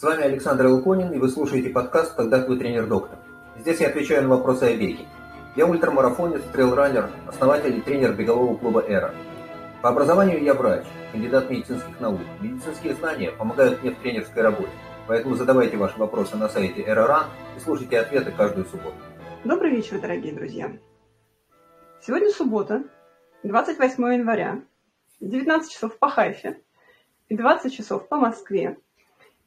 С вами Александр Луконин, и вы слушаете подкаст «Когда твой тренер-доктор». Здесь я отвечаю на вопросы о беге. Я ультрамарафонец, трейлранер, основатель и тренер бегового клуба «Эра». По образованию я врач, кандидат медицинских наук. Медицинские знания помогают мне в тренерской работе. Поэтому задавайте ваши вопросы на сайте «Эра.ран» и слушайте ответы каждую субботу. Добрый вечер, дорогие друзья. Сегодня суббота, 28 января, 19 часов по Хайфе и 20 часов по Москве.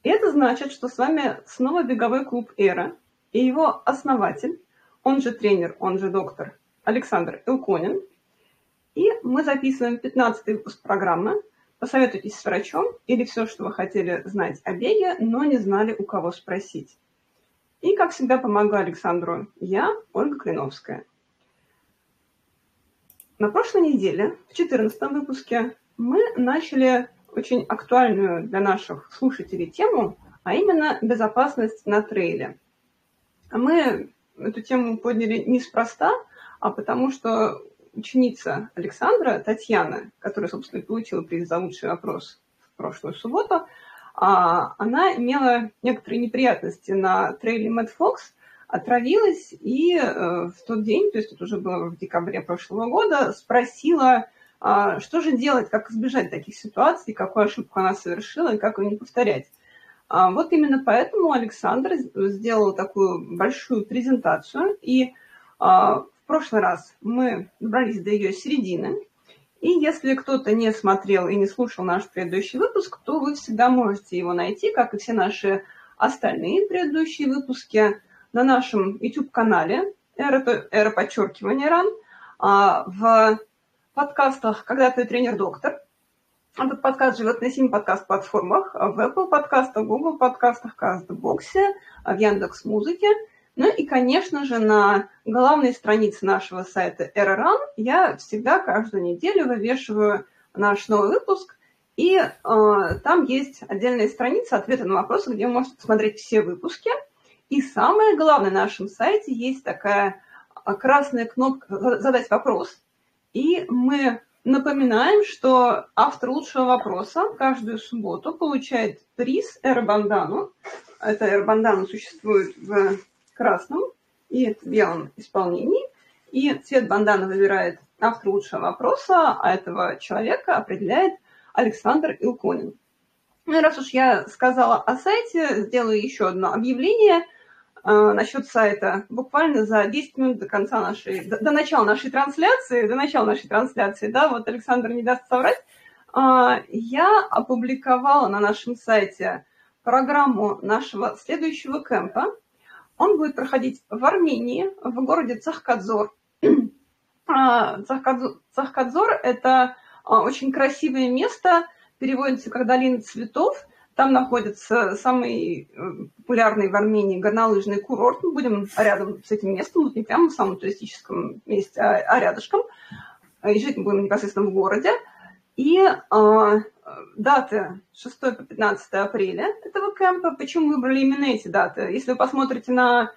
И это значит, что с вами снова беговой клуб «Эра» и его основатель, он же тренер, он же доктор Александр Илконин. И мы записываем 15 выпуск программы «Посоветуйтесь с врачом» или все, что вы хотели знать о беге, но не знали, у кого спросить. И, как всегда, помогаю Александру я, Ольга Клиновская. На прошлой неделе, в 14 выпуске, мы начали очень актуальную для наших слушателей тему, а именно безопасность на трейле. Мы эту тему подняли неспроста, а потому что ученица Александра, Татьяна, которая, собственно, получила приз за лучший вопрос в прошлую субботу, а, она имела некоторые неприятности на трейле Мэтт Фокс, отравилась и э, в тот день, то есть это уже было в декабре прошлого года, спросила что же делать, как избежать таких ситуаций, какую ошибку она совершила и как ее не повторять. А вот именно поэтому Александр сделал такую большую презентацию, и а, в прошлый раз мы добрались до ее середины, и если кто-то не смотрел и не слушал наш предыдущий выпуск, то вы всегда можете его найти, как и все наши остальные предыдущие выпуски, на нашем YouTube-канале «Эра, эра подчеркивания РАН», в подкастах «Когда ты тренер-доктор». Этот подкаст живет на семи подкаст-платформах. В Apple подкастах, Google подкастах, Кастбоксе, в Яндекс Музыке. Ну и, конечно же, на главной странице нашего сайта Эроран я всегда каждую неделю вывешиваю наш новый выпуск. И э, там есть отдельная страница ответы на вопросы, где вы можете посмотреть все выпуски. И самое главное, на нашем сайте есть такая красная кнопка «Задать вопрос», и мы напоминаем, что автор лучшего вопроса каждую субботу получает приз Эрбандану. Это Эрбандану существует в красном и белом исполнении. И цвет бандана выбирает автор лучшего вопроса, а этого человека определяет Александр Илконин. Ну и раз уж я сказала о сайте, сделаю еще одно объявление – насчет сайта. Буквально за 10 минут до конца нашей, до, до начала нашей трансляции, до начала нашей трансляции, да, вот Александр не даст соврать, э, я опубликовала на нашем сайте программу нашего следующего кемпа. Он будет проходить в Армении, в городе Цахкадзор. Цахкадзор, Цахкадзор – это э, очень красивое место, переводится как «долина цветов», там находится самый э, популярный в Армении горнолыжный курорт. Мы будем рядом с этим местом, вот не прямо в самом туристическом месте, а, а рядышком. И жить мы будем непосредственно в городе. И э, даты 6 по 15 апреля этого кемпа. Почему выбрали именно эти даты? Если вы посмотрите на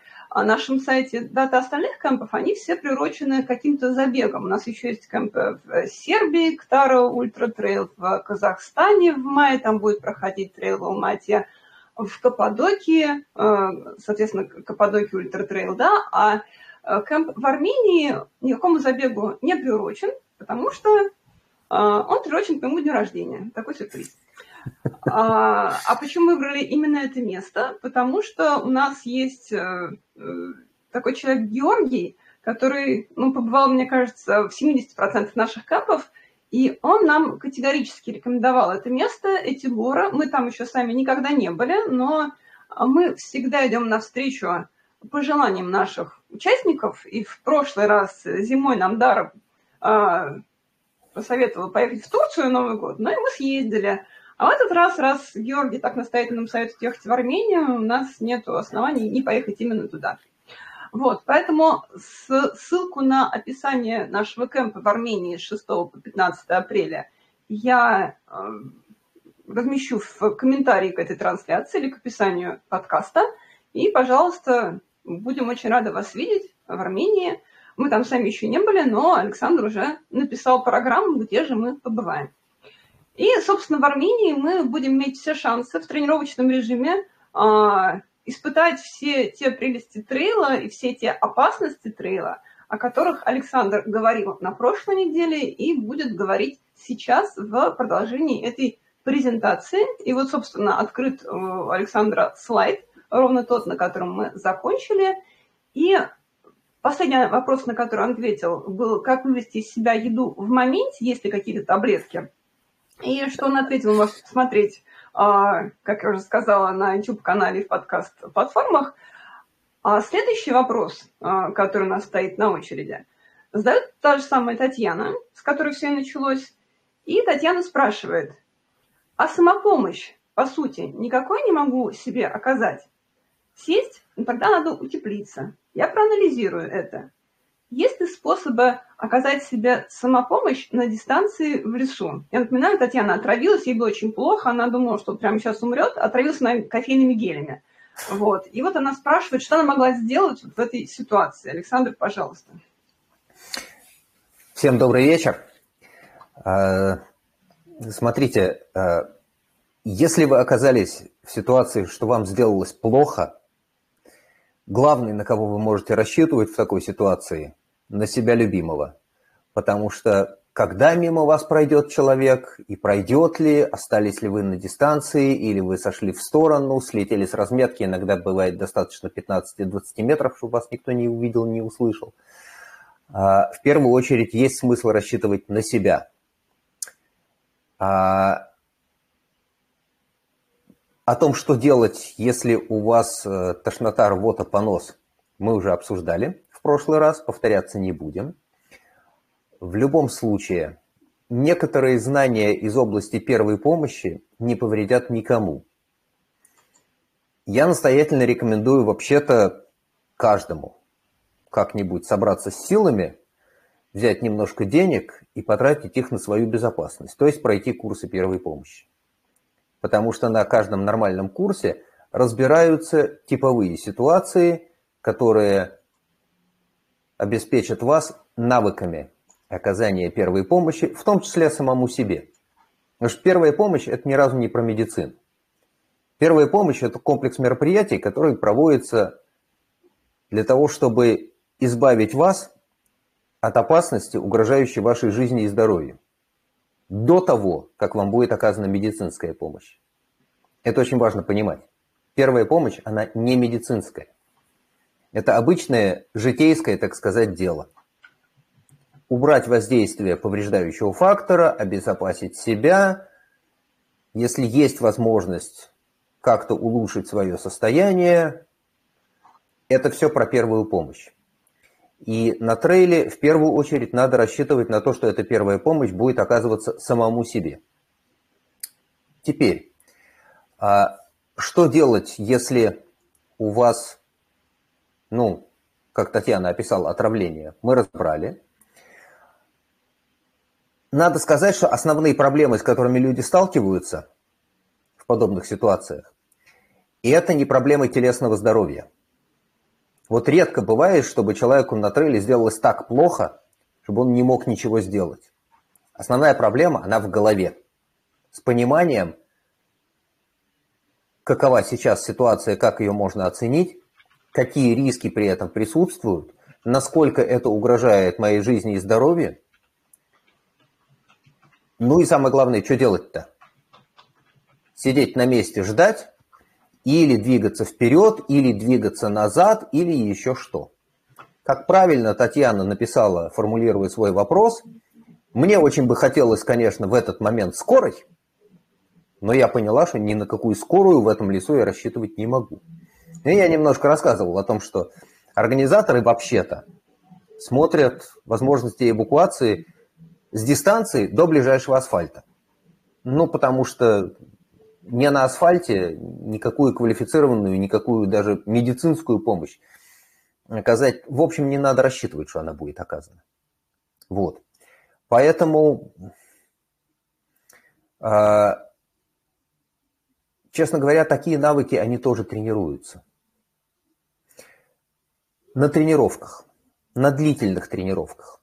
нашем сайте даты остальных кемпов, они все приурочены к каким-то забегом. У нас еще есть кемпы в Сербии, к Tara Ultra Trail, в Казахстане в мае там будет проходить трейл в Алмате, в Каппадокии, э, соответственно, Каппадокия Ultra Trail, да, а э, кемп в Армении никакому забегу не приурочен, потому что э, он приурочен к моему дню рождения. Такой сюрприз. А, а почему выбрали именно это место? Потому что у нас есть э, э, такой человек Георгий, который ну, побывал, мне кажется, в 70% наших кемпов, и он нам категорически рекомендовал это место, эти горы. Мы там еще сами никогда не были, но мы всегда идем навстречу пожеланиям наших участников. И в прошлый раз зимой нам Дара э, посоветовала поехать в Турцию Новый год, ну и мы съездили. А в этот раз, раз Георгий так настоятельно советует ехать в Армению, у нас нет оснований не поехать именно туда. Вот, поэтому ссылку на описание нашего кемпа в Армении с 6 по 15 апреля я э, размещу в комментарии к этой трансляции или к описанию подкаста. И, пожалуйста, будем очень рады вас видеть в Армении. Мы там сами еще не были, но Александр уже написал программу, где же мы побываем. И, собственно, в Армении мы будем иметь все шансы в тренировочном режиме а, испытать все те прелести трейла и все те опасности трейла, о которых Александр говорил на прошлой неделе и будет говорить сейчас в продолжении этой презентации. И вот, собственно, открыт у Александра слайд, ровно тот, на котором мы закончили. И последний вопрос, на который он ответил, был, как вывести из себя еду в моменте, есть ли какие-то таблетки. И что он ответил, вы можете посмотреть, а, как я уже сказала, на YouTube-канале и в подкаст-платформах. А следующий вопрос, а, который у нас стоит на очереди, задает та же самая Татьяна, с которой все и началось. И Татьяна спрашивает, а самопомощь, по сути, никакой не могу себе оказать? Сесть, ну, тогда надо утеплиться. Я проанализирую это. Есть ли способы оказать себе самопомощь на дистанции в лесу? Я напоминаю, Татьяна отравилась, ей было очень плохо, она думала, что прямо сейчас умрет, отравилась на кофейными гелями. Вот. И вот она спрашивает, что она могла сделать в этой ситуации. Александр, пожалуйста. Всем добрый вечер. А, смотрите, а, если вы оказались в ситуации, что вам сделалось плохо, главный, на кого вы можете рассчитывать в такой ситуации, на себя любимого. Потому что когда мимо вас пройдет человек, и пройдет ли, остались ли вы на дистанции, или вы сошли в сторону, слетели с разметки, иногда бывает достаточно 15-20 метров, чтобы вас никто не увидел, не услышал. А, в первую очередь есть смысл рассчитывать на себя. О том, что делать, если у вас э, тошнота, рвота, понос, мы уже обсуждали в прошлый раз, повторяться не будем. В любом случае, некоторые знания из области первой помощи не повредят никому. Я настоятельно рекомендую вообще-то каждому как-нибудь собраться с силами, взять немножко денег и потратить их на свою безопасность, то есть пройти курсы первой помощи потому что на каждом нормальном курсе разбираются типовые ситуации, которые обеспечат вас навыками оказания первой помощи, в том числе самому себе. Потому что первая помощь – это ни разу не про медицину. Первая помощь – это комплекс мероприятий, которые проводятся для того, чтобы избавить вас от опасности, угрожающей вашей жизни и здоровью до того, как вам будет оказана медицинская помощь. Это очень важно понимать. Первая помощь, она не медицинская. Это обычное житейское, так сказать, дело. Убрать воздействие повреждающего фактора, обезопасить себя. Если есть возможность как-то улучшить свое состояние, это все про первую помощь. И на трейле в первую очередь надо рассчитывать на то, что эта первая помощь будет оказываться самому себе. Теперь, а что делать, если у вас, ну, как Татьяна описала, отравление, мы разобрали. Надо сказать, что основные проблемы, с которыми люди сталкиваются в подобных ситуациях, это не проблемы телесного здоровья – вот редко бывает, чтобы человеку на трейле сделалось так плохо, чтобы он не мог ничего сделать. Основная проблема, она в голове. С пониманием, какова сейчас ситуация, как ее можно оценить, какие риски при этом присутствуют, насколько это угрожает моей жизни и здоровью. Ну и самое главное, что делать-то? Сидеть на месте, ждать, или двигаться вперед, или двигаться назад, или еще что. Как правильно Татьяна написала, формулируя свой вопрос, мне очень бы хотелось, конечно, в этот момент скорой, но я поняла, что ни на какую скорую в этом лесу я рассчитывать не могу. И я немножко рассказывал о том, что организаторы вообще-то смотрят возможности эвакуации с дистанции до ближайшего асфальта. Ну, потому что не на асфальте никакую квалифицированную, никакую даже медицинскую помощь оказать, в общем, не надо рассчитывать, что она будет оказана. Вот. Поэтому, а, честно говоря, такие навыки, они тоже тренируются. На тренировках, на длительных тренировках.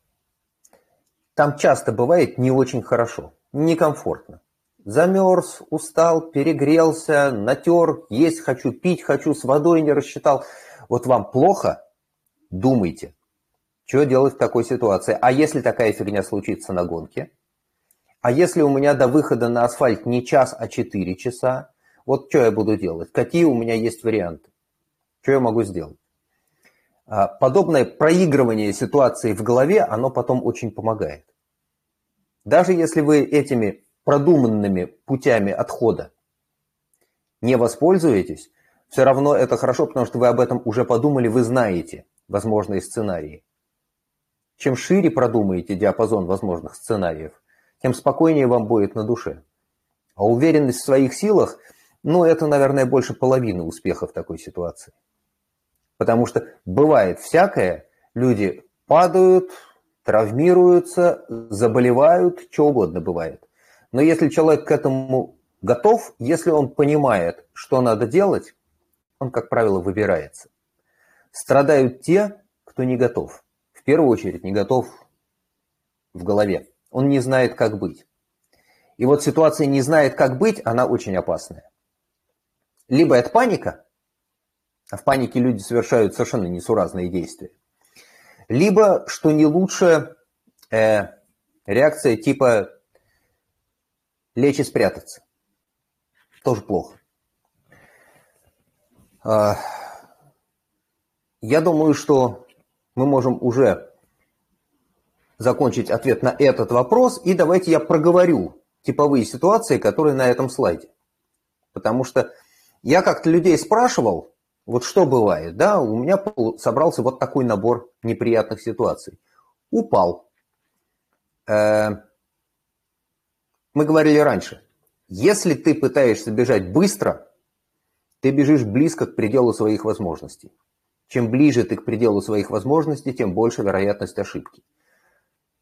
Там часто бывает не очень хорошо, некомфортно. Замерз, устал, перегрелся, натер, есть хочу, пить хочу, с водой не рассчитал. Вот вам плохо, думайте, что делать в такой ситуации. А если такая фигня случится на гонке? А если у меня до выхода на асфальт не час, а четыре часа? Вот что я буду делать? Какие у меня есть варианты? Что я могу сделать? А, подобное проигрывание ситуации в голове, оно потом очень помогает. Даже если вы этими продуманными путями отхода не воспользуетесь, все равно это хорошо, потому что вы об этом уже подумали, вы знаете возможные сценарии. Чем шире продумаете диапазон возможных сценариев, тем спокойнее вам будет на душе. А уверенность в своих силах, ну, это, наверное, больше половины успеха в такой ситуации. Потому что бывает всякое, люди падают, травмируются, заболевают, что угодно бывает. Но если человек к этому готов, если он понимает, что надо делать, он, как правило, выбирается. Страдают те, кто не готов. В первую очередь не готов в голове. Он не знает, как быть. И вот ситуация не знает, как быть, она очень опасная. Либо это паника, а в панике люди совершают совершенно несуразные действия. Либо, что не лучше, э, реакция типа лечь и спрятаться. Тоже плохо. Э, я думаю, что мы можем уже закончить ответ на этот вопрос, и давайте я проговорю типовые ситуации, которые на этом слайде. Потому что я как-то людей спрашивал, вот что бывает, да, у меня собрался вот такой набор неприятных ситуаций. Упал. Э, мы говорили раньше, если ты пытаешься бежать быстро, ты бежишь близко к пределу своих возможностей. Чем ближе ты к пределу своих возможностей, тем больше вероятность ошибки.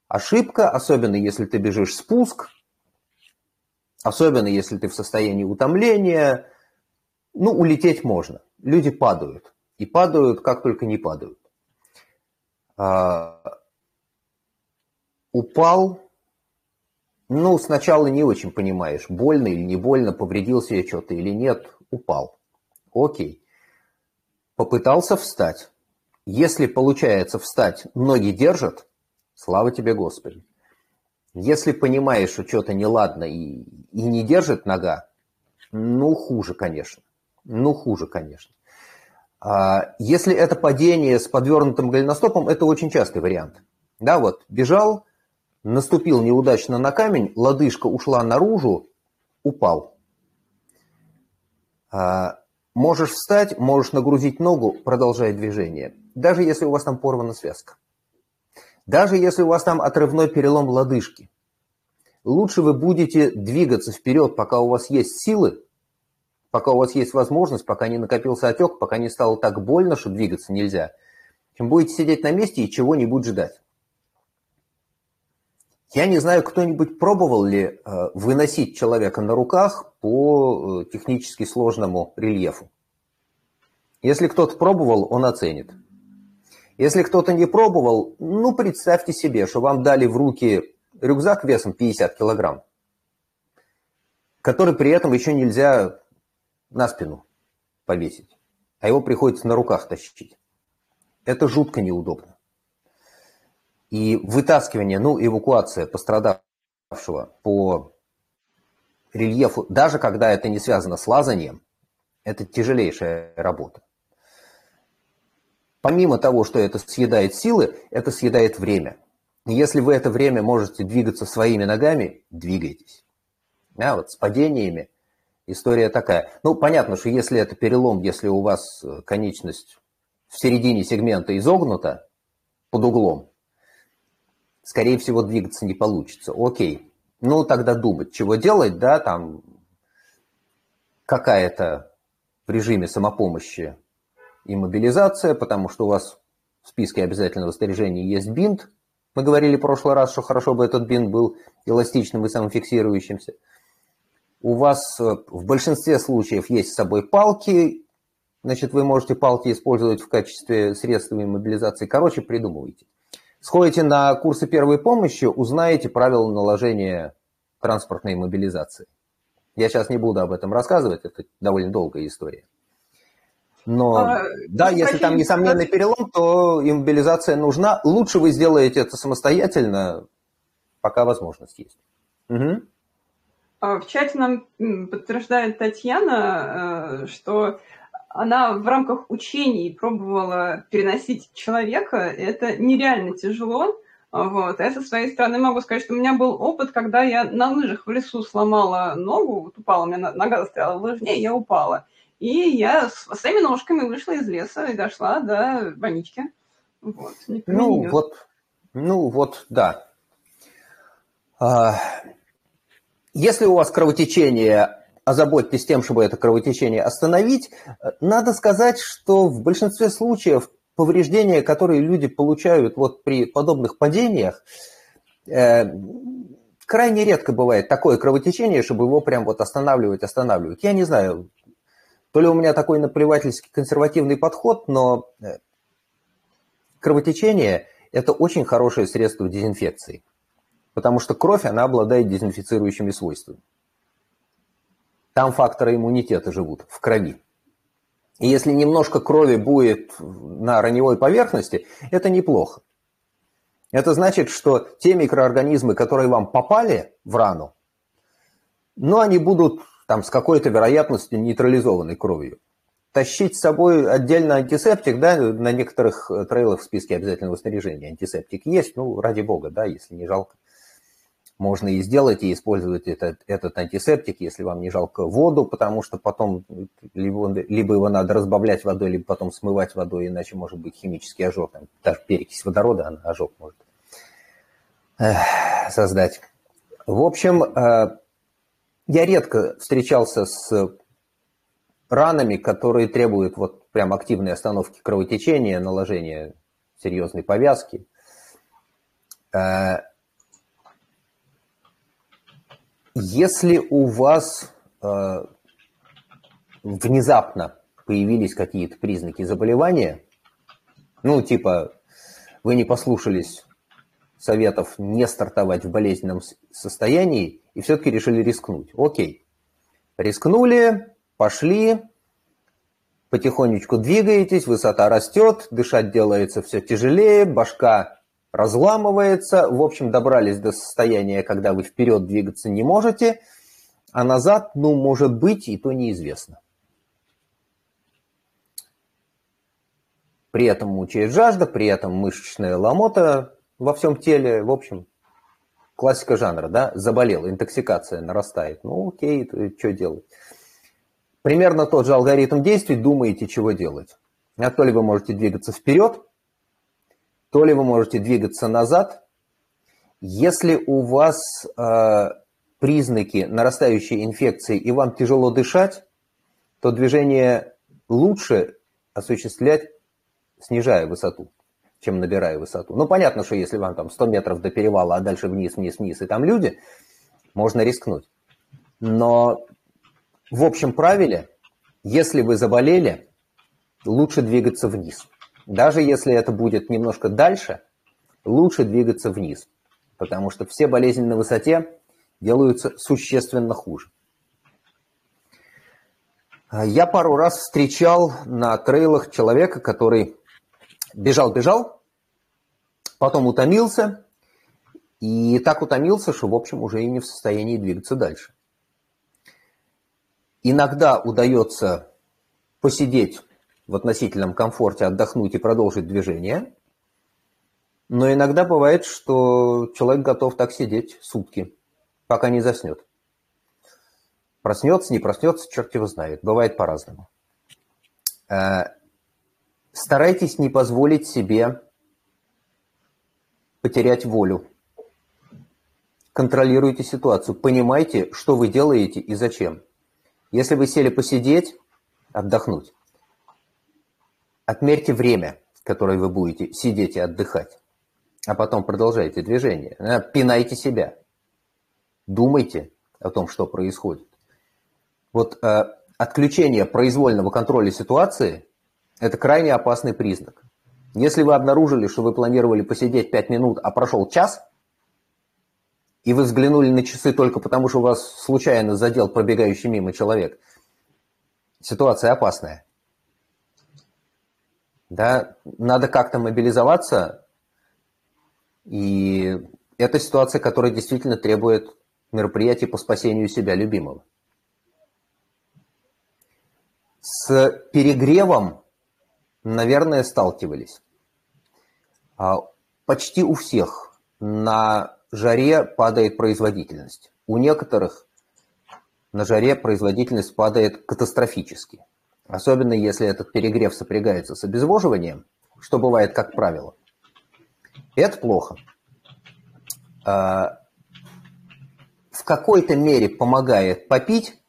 Ошибка, особенно если ты бежишь спуск, особенно если ты в состоянии утомления, ну, улететь можно люди падают. И падают, как только не падают. А, упал, ну, сначала не очень понимаешь, больно или не больно, повредил себе что-то или нет, упал. Окей. Попытался встать. Если получается встать, ноги держат, слава тебе, Господи. Если понимаешь, что что-то неладно и, и не держит нога, ну, хуже, конечно. Ну, хуже, конечно. А, если это падение с подвернутым голеностопом, это очень частый вариант. Да, вот, бежал, наступил неудачно на камень, лодыжка ушла наружу, упал. А, можешь встать, можешь нагрузить ногу, продолжай движение. Даже если у вас там порвана связка. Даже если у вас там отрывной перелом лодыжки. Лучше вы будете двигаться вперед, пока у вас есть силы, пока у вас есть возможность, пока не накопился отек, пока не стало так больно, что двигаться нельзя, чем будете сидеть на месте и чего-нибудь ждать. Я не знаю, кто-нибудь пробовал ли э, выносить человека на руках по э, технически сложному рельефу. Если кто-то пробовал, он оценит. Если кто-то не пробовал, ну, представьте себе, что вам дали в руки рюкзак весом 50 килограмм, который при этом еще нельзя на спину повесить, а его приходится на руках тащить. Это жутко неудобно. И вытаскивание, ну, эвакуация пострадавшего по рельефу, даже когда это не связано с лазанием, это тяжелейшая работа. Помимо того, что это съедает силы, это съедает время. Если вы это время можете двигаться своими ногами, двигайтесь. Да, вот с падениями история такая. Ну, понятно, что если это перелом, если у вас э, конечность в середине сегмента изогнута под углом, скорее всего, двигаться не получится. Окей. Ну, тогда думать, чего делать, да, там какая-то в режиме самопомощи и мобилизация, потому что у вас в списке обязательного снаряжения есть бинт. Мы говорили в прошлый раз, что хорошо бы этот бинт был эластичным и самофиксирующимся. У вас э, в большинстве случаев есть с собой палки, значит, вы можете палки использовать в качестве средства мобилизации. Короче, придумывайте. Сходите на курсы первой помощи, узнаете правила наложения транспортной мобилизации. Я сейчас не буду об этом рассказывать, это довольно долгая история. Но а, да, если там несомненный перелом, то иммобилизация нужна. Лучше вы сделаете это самостоятельно, пока возможность есть. Угу. В чате нам подтверждает Татьяна, э, что она в рамках учений пробовала переносить человека. Это нереально тяжело. Вот. А я со своей стороны могу сказать, что у меня был опыт, когда я на лыжах в лесу сломала ногу, вот упала, у меня нога застряла в лыжне, и я упала. И я с своими ножками вышла из леса и дошла до больнички. Вот. Ну, вот, ну вот, да. А, если у вас кровотечение, озаботьтесь тем, чтобы это кровотечение остановить. Надо сказать, что в большинстве случаев повреждения, которые люди получают вот при подобных падениях, э, крайне редко бывает такое кровотечение, чтобы его прям вот останавливать, останавливать. Я не знаю, то ли у меня такой наплевательский консервативный подход, но э, кровотечение – это очень хорошее средство дезинфекции, потому что кровь, она обладает дезинфицирующими свойствами. Там факторы иммунитета живут в крови. И если немножко крови будет на раневой поверхности, это неплохо. Это значит, что те микроорганизмы, которые вам попали в рану, ну, они будут там с какой-то вероятностью нейтрализованной кровью. Тащить с собой отдельно антисептик, да, на некоторых трейлах в списке обязательного снаряжения антисептик есть, ну, ради бога, да, если не жалко можно и сделать, и использовать этот, этот антисептик, если вам не жалко воду, потому что потом либо, либо его надо разбавлять водой, либо потом смывать водой, иначе может быть химический ожог. Там, даже перекись водорода, она ожог может создать. В общем, э, я редко встречался с ранами, которые требуют вот прям активной остановки кровотечения, наложения серьезной повязки. Э, если у вас э, внезапно появились какие-то признаки заболевания, ну, типа, вы не послушались советов не стартовать в болезненном состоянии и все-таки решили рискнуть. Окей. Рискнули, пошли, потихонечку двигаетесь, высота растет, дышать делается все тяжелее, башка разламывается. В общем, добрались до состояния, когда вы вперед двигаться не можете, а назад, ну, может быть, и то неизвестно. При этом мучает жажда, при этом мышечная ломота во всем теле. В общем, классика жанра, да, заболел, интоксикация нарастает. Ну, окей, что делать? Примерно тот же алгоритм действий, думаете, чего делать. А то ли вы можете двигаться вперед, то ли вы можете двигаться назад. Если у вас э, признаки нарастающей инфекции и вам тяжело дышать, то движение лучше осуществлять, снижая высоту, чем набирая высоту. Ну, понятно, что если вам там 100 метров до перевала, а дальше вниз, вниз, вниз, и там люди, можно рискнуть. Но в общем правиле, если вы заболели, лучше двигаться вниз. Даже если это будет немножко дальше, лучше двигаться вниз, потому что все болезни на высоте делаются существенно хуже. Я пару раз встречал на трейлах человека, который бежал-бежал, потом утомился, и так утомился, что, в общем, уже и не в состоянии двигаться дальше. Иногда удается посидеть в относительном комфорте отдохнуть и продолжить движение. Но иногда бывает, что человек готов так сидеть сутки, пока не заснет. Проснется, не проснется, черт его знает. Бывает по-разному. Э, старайтесь не позволить себе потерять волю. Контролируйте ситуацию, понимайте, что вы делаете и зачем. Если вы сели посидеть, отдохнуть, Отмерьте время, которое вы будете сидеть и отдыхать, а потом продолжайте движение. Э, пинайте себя. Думайте о том, что происходит. Вот э, отключение произвольного контроля ситуации – это крайне опасный признак. Если вы обнаружили, что вы планировали посидеть 5 минут, а прошел час, и вы взглянули на часы только потому, что вас случайно задел пробегающий мимо человек, ситуация опасная. Да, надо как-то мобилизоваться, и это ситуация, которая действительно требует мероприятий по спасению себя любимого. С перегревом, наверное, сталкивались. А почти у всех на жаре падает производительность. У некоторых на жаре производительность падает катастрофически. Особенно если этот перегрев сопрягается с обезвоживанием, что бывает как правило. Это плохо. А, в какой-то мере помогает попить,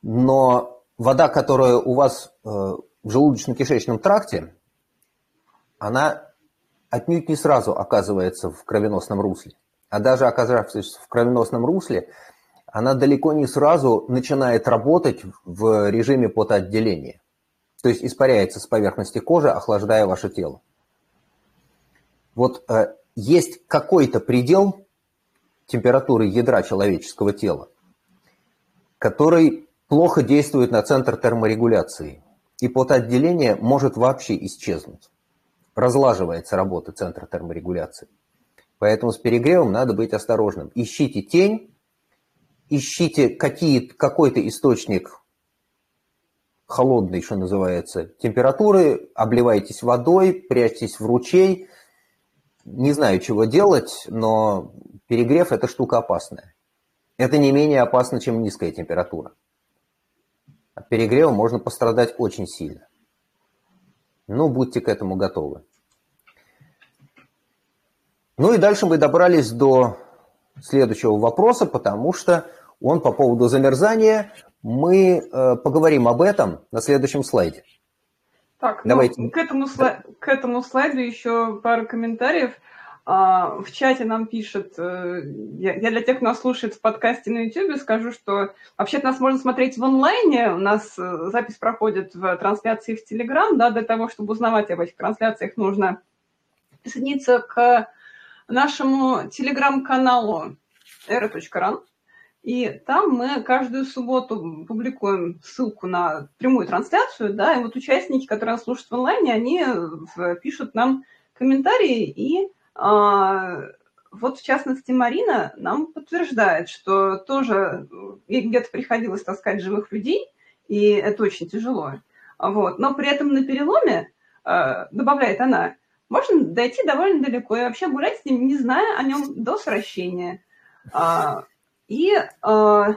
но вода, которая у вас э, в желудочно-кишечном тракте, она отнюдь не сразу оказывается в кровеносном русле. А даже оказавшись в кровеносном русле, она далеко не сразу начинает работать в режиме потоотделения. То есть испаряется с поверхности кожи, охлаждая ваше тело. Вот э, есть какой-то предел температуры ядра человеческого тела, который плохо действует на центр терморегуляции. И потоотделение может вообще исчезнуть. Разлаживается работа центра терморегуляции. Поэтому с перегревом надо быть осторожным. Ищите тень, ищите какие, какой-то источник холодной, что называется, температуры, обливайтесь водой, прячьтесь в ручей. Не знаю, чего делать, но перегрев – это штука опасная. Это не менее опасно, чем низкая температура. От перегрева можно пострадать очень сильно. Ну, будьте к этому готовы. Ну и дальше мы добрались до следующего вопроса, потому что он по поводу замерзания. Мы э, поговорим об этом на следующем слайде. Так, ну, Давайте. Ну, к, этому слай... к этому слайду еще пару комментариев. А, в чате нам пишет, э, я, я для тех, кто нас слушает в подкасте на YouTube, скажу, что вообще-то нас можно смотреть в онлайне, у нас э, запись проходит в трансляции в Telegram, да, для того, чтобы узнавать об этих трансляциях, нужно присоединиться к нашему телеграм-каналу era.ran, и там мы каждую субботу публикуем ссылку на прямую трансляцию, да, и вот участники, которые нас слушают в онлайне, они пишут нам комментарии, и а, вот в частности Марина нам подтверждает, что тоже где-то приходилось таскать живых людей, и это очень тяжело. Вот. Но при этом на переломе, а, добавляет она, можно дойти довольно далеко и вообще гулять с ним, не зная о нем до сращения. А, и э,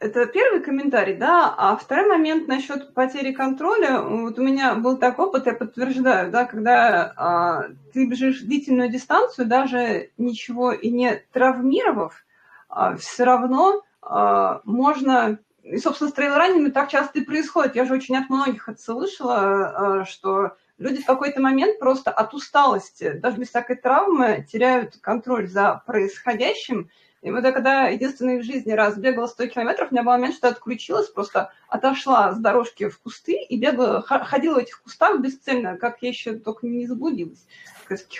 это первый комментарий, да, а второй момент насчет потери контроля. Вот у меня был такой опыт, я подтверждаю, да, когда э, ты бежишь длительную дистанцию, даже ничего и не травмировав, э, все равно э, можно и, собственно, с трейл-раннинами так часто и происходит. Я же очень от многих это слышала, что люди в какой-то момент просто от усталости, даже без всякой травмы, теряют контроль за происходящим. И вот я когда единственный в жизни раз бегала 100 километров, у меня был момент, что я отключилась, просто отошла с дорожки в кусты и бегала, ходила в этих кустах бесцельно, как я еще только не заблудилась.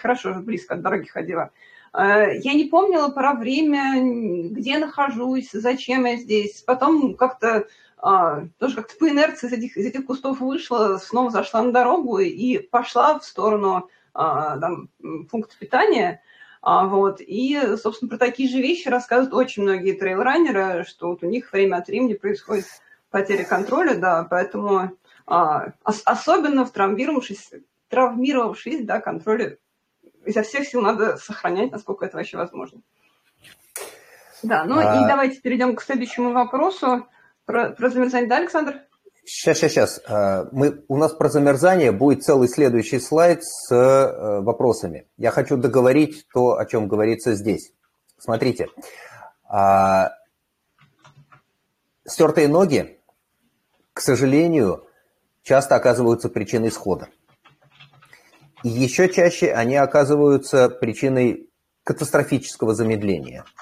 Хорошо, близко от дороги ходила. Э, я не помнила про время, где нахожусь, зачем я здесь. Потом как-то а, тоже как-то по инерции из этих, из этих кустов вышла, снова зашла на дорогу и пошла в сторону а, там, пункта питания. А, вот. И, собственно, про такие же вещи рассказывают очень многие трейлранеры, что вот у них время от времени происходит потеря контроля, да, поэтому а, особенно в травмировавшись, травмировавшись, да, контроль изо всех сил надо сохранять, насколько это вообще возможно. Да, ну а... и давайте перейдем к следующему вопросу. Про, про замерзание, да, Александр? Сейчас, сейчас, сейчас. А, мы, у нас про замерзание будет целый следующий слайд с э, вопросами. Я хочу договорить то, о чем говорится здесь. Смотрите. А, стертые ноги, к сожалению, часто оказываются причиной схода. И еще чаще они оказываются причиной катастрофического замедления –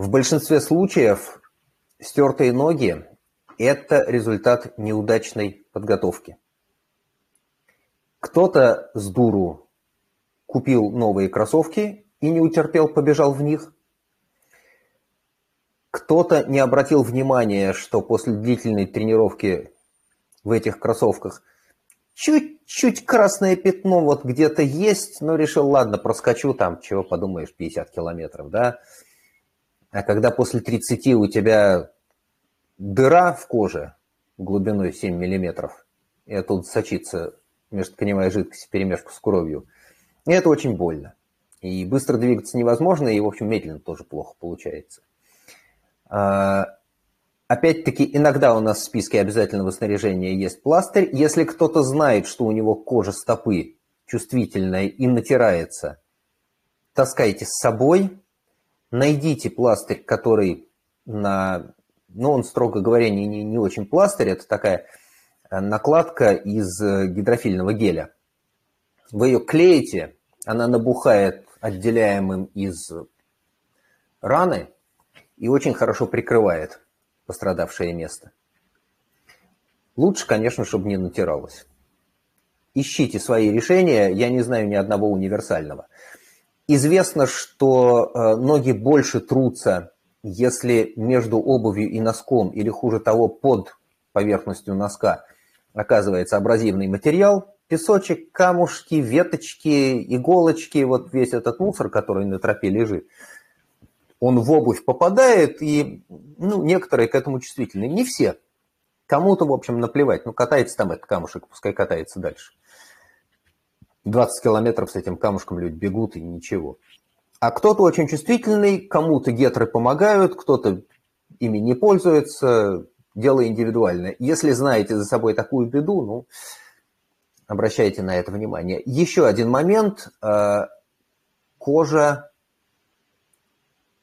в большинстве случаев стертые ноги – это результат неудачной подготовки. Кто-то с дуру купил новые кроссовки и не утерпел, побежал в них. Кто-то не обратил внимания, что после длительной тренировки в этих кроссовках чуть-чуть красное пятно вот где-то есть, но решил, ладно, проскочу там, чего подумаешь, 50 километров, да. А когда после 30 у тебя дыра в коже глубиной 7 миллиметров, и оттуда сочится межтканевая жидкость в перемешку с кровью, это очень больно. И быстро двигаться невозможно, и, в общем, медленно тоже плохо получается. А, опять-таки, иногда у нас в списке обязательного снаряжения есть пластырь. Если кто-то знает, что у него кожа стопы чувствительная и натирается, таскайте с собой, найдите пластырь, который на... Ну, он, строго говоря, не, не, не очень пластырь, это такая э, накладка из э, гидрофильного геля. Вы ее клеите, она набухает отделяемым из раны и очень хорошо прикрывает пострадавшее место. Лучше, конечно, чтобы не натиралось. Ищите свои решения, я не знаю ни одного универсального. Известно, что э, ноги больше трутся, если между обувью и носком, или хуже того, под поверхностью носка оказывается абразивный материал, песочек, камушки, веточки, иголочки, вот весь этот мусор, который на тропе лежит, он в обувь попадает, и ну, некоторые к этому чувствительны. Не все. Кому-то, в общем, наплевать. Ну, катается там этот камушек, пускай катается дальше. 20 километров с этим камушком люди бегут и ничего. А кто-то очень чувствительный, кому-то гетры помогают, кто-то ими не пользуется, дело индивидуальное. Если знаете за собой такую беду, ну, обращайте на это внимание. Еще один момент. Э, кожа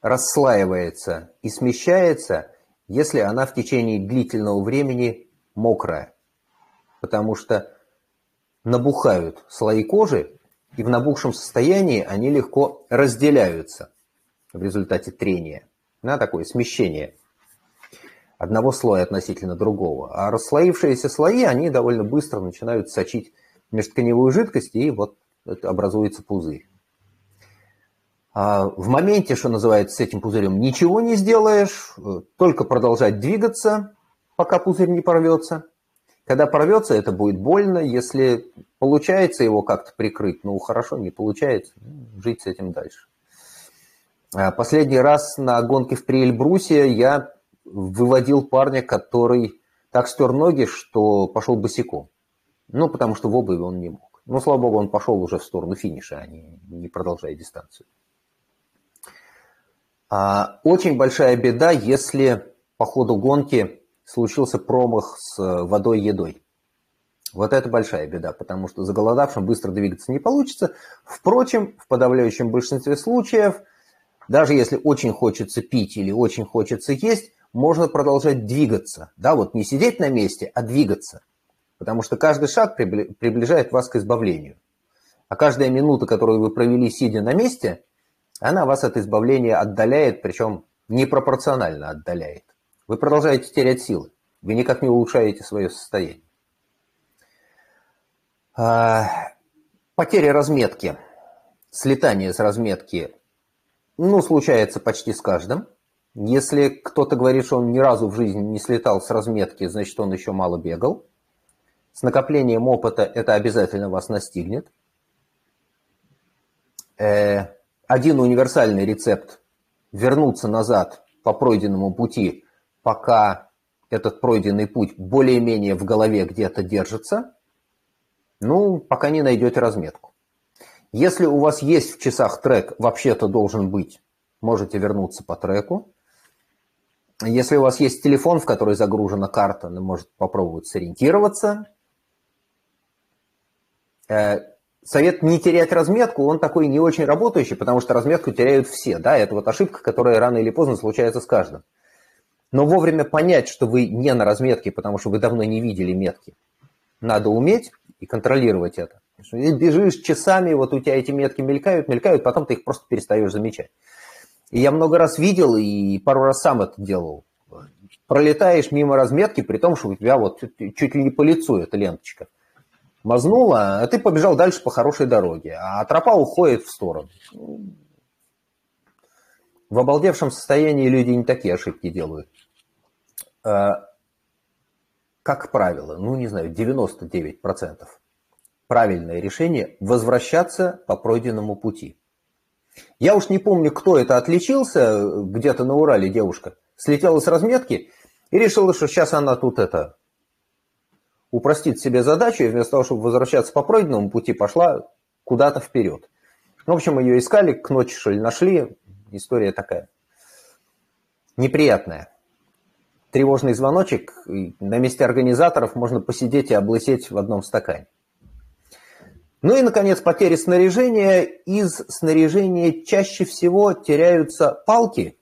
расслаивается и смещается, если она в течение длительного времени мокрая. Потому что набухают слои кожи, и в набухшем состоянии они легко разделяются в результате трения. На такое смещение одного слоя относительно другого. А расслоившиеся слои, они довольно быстро начинают сочить межтканевую жидкость, и вот образуется пузырь. А в моменте, что называется, с этим пузырем ничего не сделаешь, только продолжать двигаться, пока пузырь не порвется – когда порвется, это будет больно. Если получается его как-то прикрыть, ну хорошо, не получается, ну, жить с этим дальше. А последний раз на гонке в Приэльбрусе я выводил парня, который так стер ноги, что пошел босиком. Ну, потому что в обуви он не мог. Но, слава богу, он пошел уже в сторону финиша, а не, не продолжая дистанцию. А, очень большая беда, если по ходу гонки случился промах с э, водой и едой. Вот это большая беда, потому что заголодавшим быстро двигаться не получится. Впрочем, в подавляющем большинстве случаев, даже если очень хочется пить или очень хочется есть, можно продолжать двигаться. Да, вот не сидеть на месте, а двигаться. Потому что каждый шаг приближает вас к избавлению. А каждая минута, которую вы провели сидя на месте, она вас от избавления отдаляет, причем непропорционально отдаляет. Вы продолжаете терять силы. Вы никак не улучшаете свое состояние. А, потеря разметки, слетание с разметки, ну, случается почти с каждым. Если кто-то говорит, что он ни разу в жизни не слетал с разметки, значит, он еще мало бегал. С накоплением опыта это обязательно вас настигнет. Э, один универсальный рецепт – вернуться назад по пройденному пути пока этот пройденный путь более-менее в голове где-то держится, ну, пока не найдете разметку. Если у вас есть в часах трек, вообще-то должен быть, можете вернуться по треку. Если у вас есть телефон, в который загружена карта, вы можете попробовать сориентироваться. Совет не терять разметку, он такой не очень работающий, потому что разметку теряют все. Да? Это вот ошибка, которая рано или поздно случается с каждым. Но вовремя понять, что вы не на разметке, потому что вы давно не видели метки, надо уметь и контролировать это. Бежишь часами, вот у тебя эти метки мелькают, мелькают, потом ты их просто перестаешь замечать. И я много раз видел и пару раз сам это делал. Пролетаешь мимо разметки, при том, что у тебя вот чуть ли не по лицу эта ленточка. Мазнула, а ты побежал дальше по хорошей дороге, а тропа уходит в сторону. В обалдевшем состоянии люди не такие ошибки делают. А, как правило, ну не знаю, 99% правильное решение – возвращаться по пройденному пути. Я уж не помню, кто это отличился, где-то на Урале девушка, слетела с разметки и решила, что сейчас она тут это упростит себе задачу, и вместо того, чтобы возвращаться по пройденному пути, пошла куда-то вперед. В общем, ее искали, к ночи, что ли, нашли. История такая неприятная. Тревожный звоночек, на месте организаторов можно посидеть и облысеть в одном стакане. Ну и, наконец, потери снаряжения. Из снаряжения чаще всего теряются палки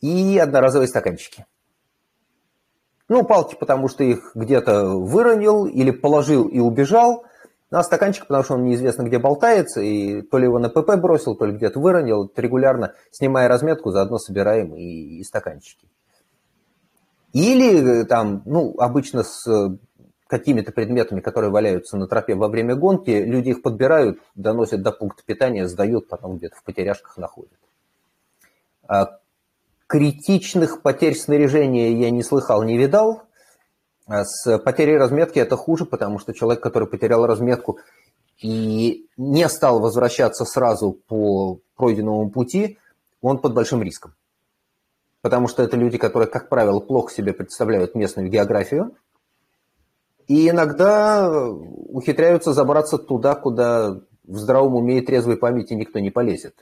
и одноразовые стаканчики. Ну, палки, потому что их где-то выронил или положил и убежал. Ну, а стаканчик, потому что он неизвестно где болтается, и то ли его на ПП бросил, то ли где-то выронил. Регулярно, снимая разметку, заодно собираем и, и стаканчики. Или там, ну, обычно с какими-то предметами, которые валяются на тропе во время гонки, люди их подбирают, доносят до пункта питания, сдают, потом где-то в потеряшках находят. Критичных потерь снаряжения я не слыхал, не видал. А с потерей разметки это хуже, потому что человек, который потерял разметку и не стал возвращаться сразу по пройденному пути, он под большим риском. Потому что это люди, которые, как правило, плохо себе представляют местную географию, и иногда ухитряются забраться туда, куда в здравом уме и трезвой памяти никто не полезет.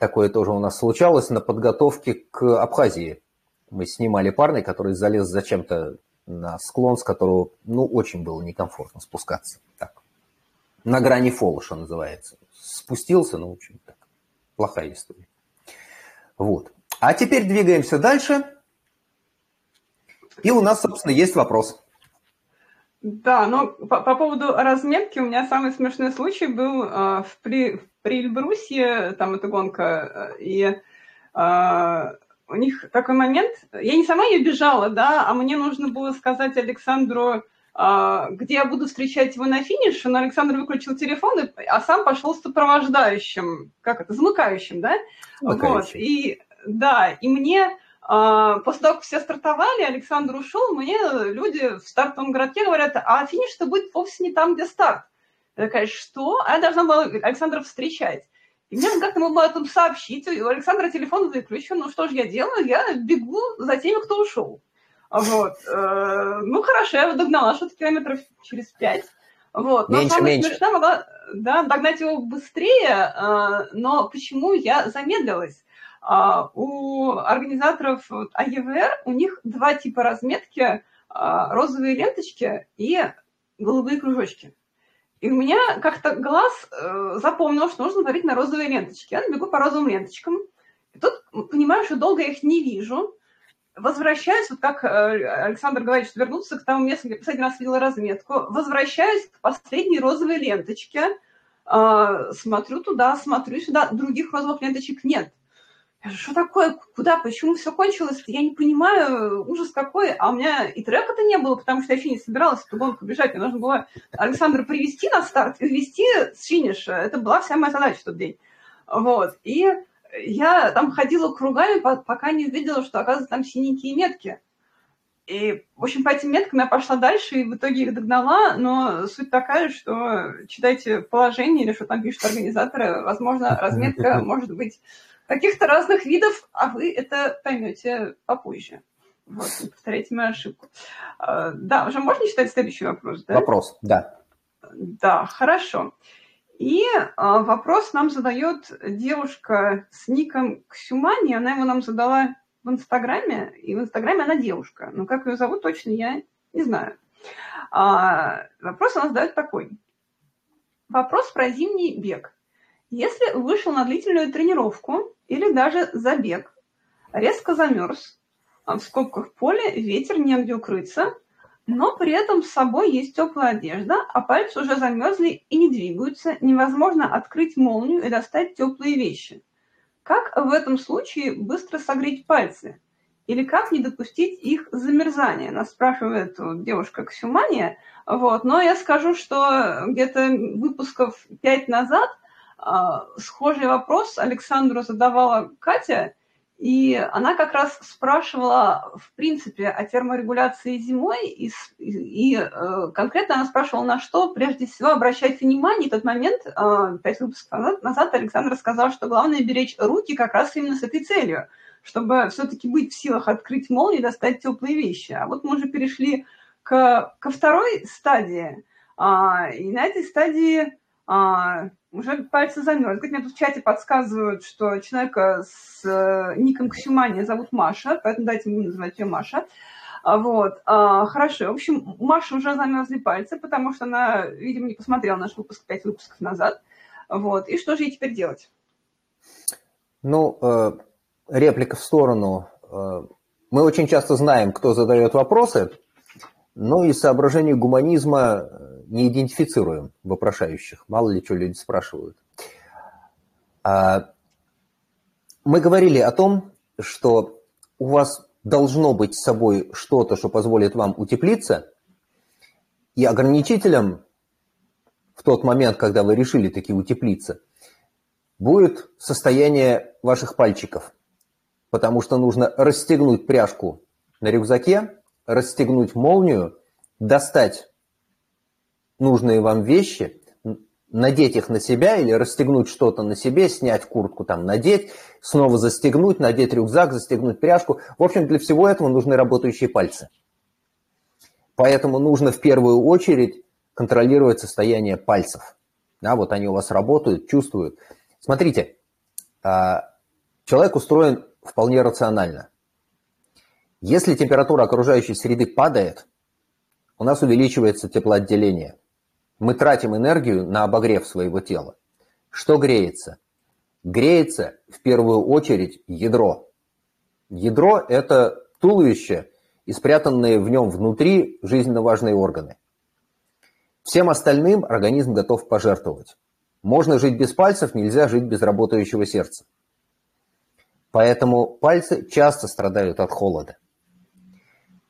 Такое тоже у нас случалось на подготовке к Абхазии. Мы снимали парня, который залез зачем-то на склон, с которого, ну, очень было некомфортно спускаться. Так. На грани фола, что называется. Спустился, ну, в общем, так. Плохая история. Вот. А теперь двигаемся дальше. И у нас, собственно, есть вопрос. Да, но по, по поводу разметки у меня самый смешной случай был э, в, при, в Прильбрусе, там эта гонка, э, и э, у них такой момент, я не сама ее бежала, да, а мне нужно было сказать Александру, э, где я буду встречать его на финише, но Александр выключил телефон, и, а сам пошел с сопровождающим, как это, замыкающим, да, вот, и да, и мне после того, как все стартовали, Александр ушел, мне люди в стартовом городке говорят, а финиш-то будет вовсе не там, где старт. Я такая, что? А я должна была Александра встречать. И мне как-то могла об этом сообщить. У Александра телефон выключен. Ну что же я делаю? Я бегу за теми, кто ушел. Вот. Э, ну хорошо, я догнала что-то километров через пять. Вот. Но меньше, самое меньше. смешное могла да, догнать его быстрее, э, но почему я замедлилась? А, у организаторов АЕВР у них два типа разметки, а, розовые ленточки и голубые кружочки. И у меня как-то глаз э, запомнил, что нужно говорить на розовые ленточки. Я бегу по розовым ленточкам. И тут понимаю, что долго я их не вижу. Возвращаюсь, вот как э, Александр говорит, что вернуться к тому месту, где последний раз видела разметку. Возвращаюсь к последней розовой ленточке. А, смотрю туда, смотрю сюда. Других розовых ленточек нет что такое, куда, почему все кончилось, я не понимаю, ужас какой, а у меня и трека-то не было, потому что я вообще не собиралась эту гонку бежать, мне нужно было Александра привести на старт и ввести с финиша, это была вся моя задача в тот день, вот, и я там ходила кругами, пока не увидела, что, оказывается, там синенькие метки, и, в общем, по этим меткам я пошла дальше и в итоге их догнала, но суть такая, что читайте положение или что там пишут организаторы, возможно, разметка может быть каких-то разных видов, а вы это поймете попозже. Вот, повторяйте мою ошибку. А, да, уже можно читать следующий вопрос, да? Вопрос, да. Да, хорошо. И а, вопрос нам задает девушка с ником Ксюмани. Она его нам задала в Инстаграме, и в Инстаграме она девушка. Но как ее зовут точно, я не знаю. А, вопрос она задает такой. Вопрос про зимний бег. Если вышел на длительную тренировку или даже забег, резко замерз, а в скобках поле, ветер, негде укрыться, но при этом с собой есть теплая одежда, а пальцы уже замерзли и не двигаются, невозможно открыть молнию и достать теплые вещи. Как в этом случае быстро согреть пальцы? или как не допустить их замерзания? Нас спрашивает девушка Ксюмания. Вот. Но я скажу, что где-то выпусков пять назад схожий вопрос Александру задавала Катя, и она как раз спрашивала, в принципе, о терморегуляции зимой, и, и э, конкретно она спрашивала, на что прежде всего обращать внимание. И тот момент, э, пять выпусков назад, Александр сказал, что главное беречь руки как раз именно с этой целью, чтобы все-таки быть в силах открыть молнию и достать теплые вещи. А вот мы уже перешли к, ко второй стадии, э, и на этой стадии а, уже пальцы замерзли. Мне тут в чате подсказывают, что человека с э, ником Ксюмания зовут Маша, поэтому дайте мне называть ее Маша. А, вот, а, хорошо. В общем, у Маши уже замерзли пальцы, потому что она, видимо, не посмотрела наш выпуск пять выпусков назад. Вот, и что же ей теперь делать? Ну, э, реплика в сторону. Э, мы очень часто знаем, кто задает вопросы, но из соображений гуманизма не идентифицируем вопрошающих. Мало ли что люди спрашивают. А, мы говорили о том, что у вас должно быть с собой что-то, что позволит вам утеплиться, и ограничителем в тот момент, когда вы решили таки утеплиться, будет состояние ваших пальчиков, потому что нужно расстегнуть пряжку на рюкзаке, расстегнуть молнию, достать нужные вам вещи, надеть их на себя или расстегнуть что-то на себе, снять куртку, там, надеть, снова застегнуть, надеть рюкзак, застегнуть пряжку. В общем, для всего этого нужны работающие пальцы. Поэтому нужно в первую очередь контролировать состояние пальцев. Да, вот они у вас работают, чувствуют. Смотрите, а, человек устроен вполне рационально. Если температура окружающей среды падает, у нас увеличивается теплоотделение мы тратим энергию на обогрев своего тела. Что греется? Греется в первую очередь ядро. Ядро – это туловище и спрятанные в нем внутри жизненно важные органы. Всем остальным организм готов пожертвовать. Можно жить без пальцев, нельзя жить без работающего сердца. Поэтому пальцы часто страдают от холода.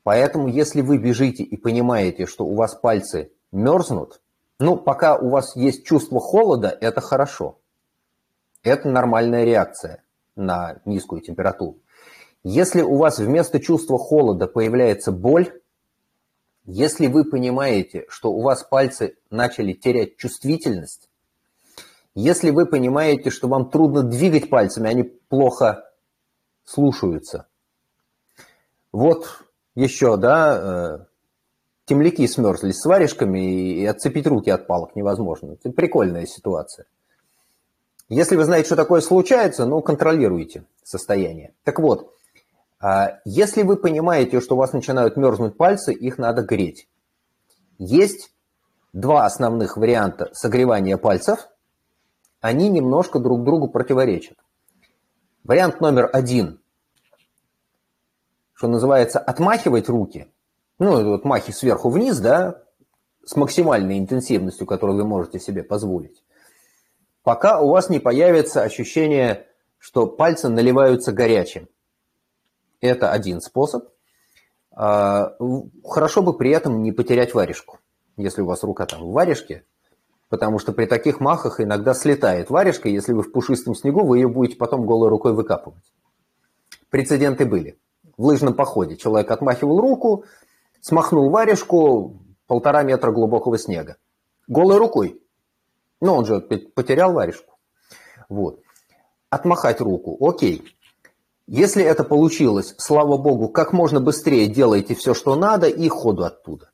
Поэтому если вы бежите и понимаете, что у вас пальцы мерзнут, ну, пока у вас есть чувство холода, это хорошо. Это нормальная реакция на низкую температуру. Если у вас вместо чувства холода появляется боль, если вы понимаете, что у вас пальцы начали терять чувствительность, если вы понимаете, что вам трудно двигать пальцами, они плохо слушаются. Вот еще, да, э, темляки смерзлись с варежками, и отцепить руки от палок невозможно. Это прикольная ситуация. Если вы знаете, что такое случается, ну, контролируйте состояние. Так вот, а, если вы понимаете, что у вас начинают мерзнуть пальцы, их надо греть. Есть два основных варианта согревания пальцев. Они немножко друг другу противоречат. Вариант номер один, что называется, отмахивать руки – ну, вот махи сверху вниз, да, с максимальной интенсивностью, которую вы можете себе позволить, пока у вас не появится ощущение, что пальцы наливаются горячим. Это один способ. А, хорошо бы при этом не потерять варежку, если у вас рука там в варежке, потому что при таких махах иногда слетает варежка, если вы в пушистом снегу, вы ее будете потом голой рукой выкапывать. Прецеденты были. В лыжном походе человек отмахивал руку, смахнул варежку полтора метра глубокого снега. Голой рукой. Ну, он же потерял варежку. Вот. Отмахать руку. Окей. Если это получилось, слава богу, как можно быстрее делайте все, что надо, и ходу оттуда.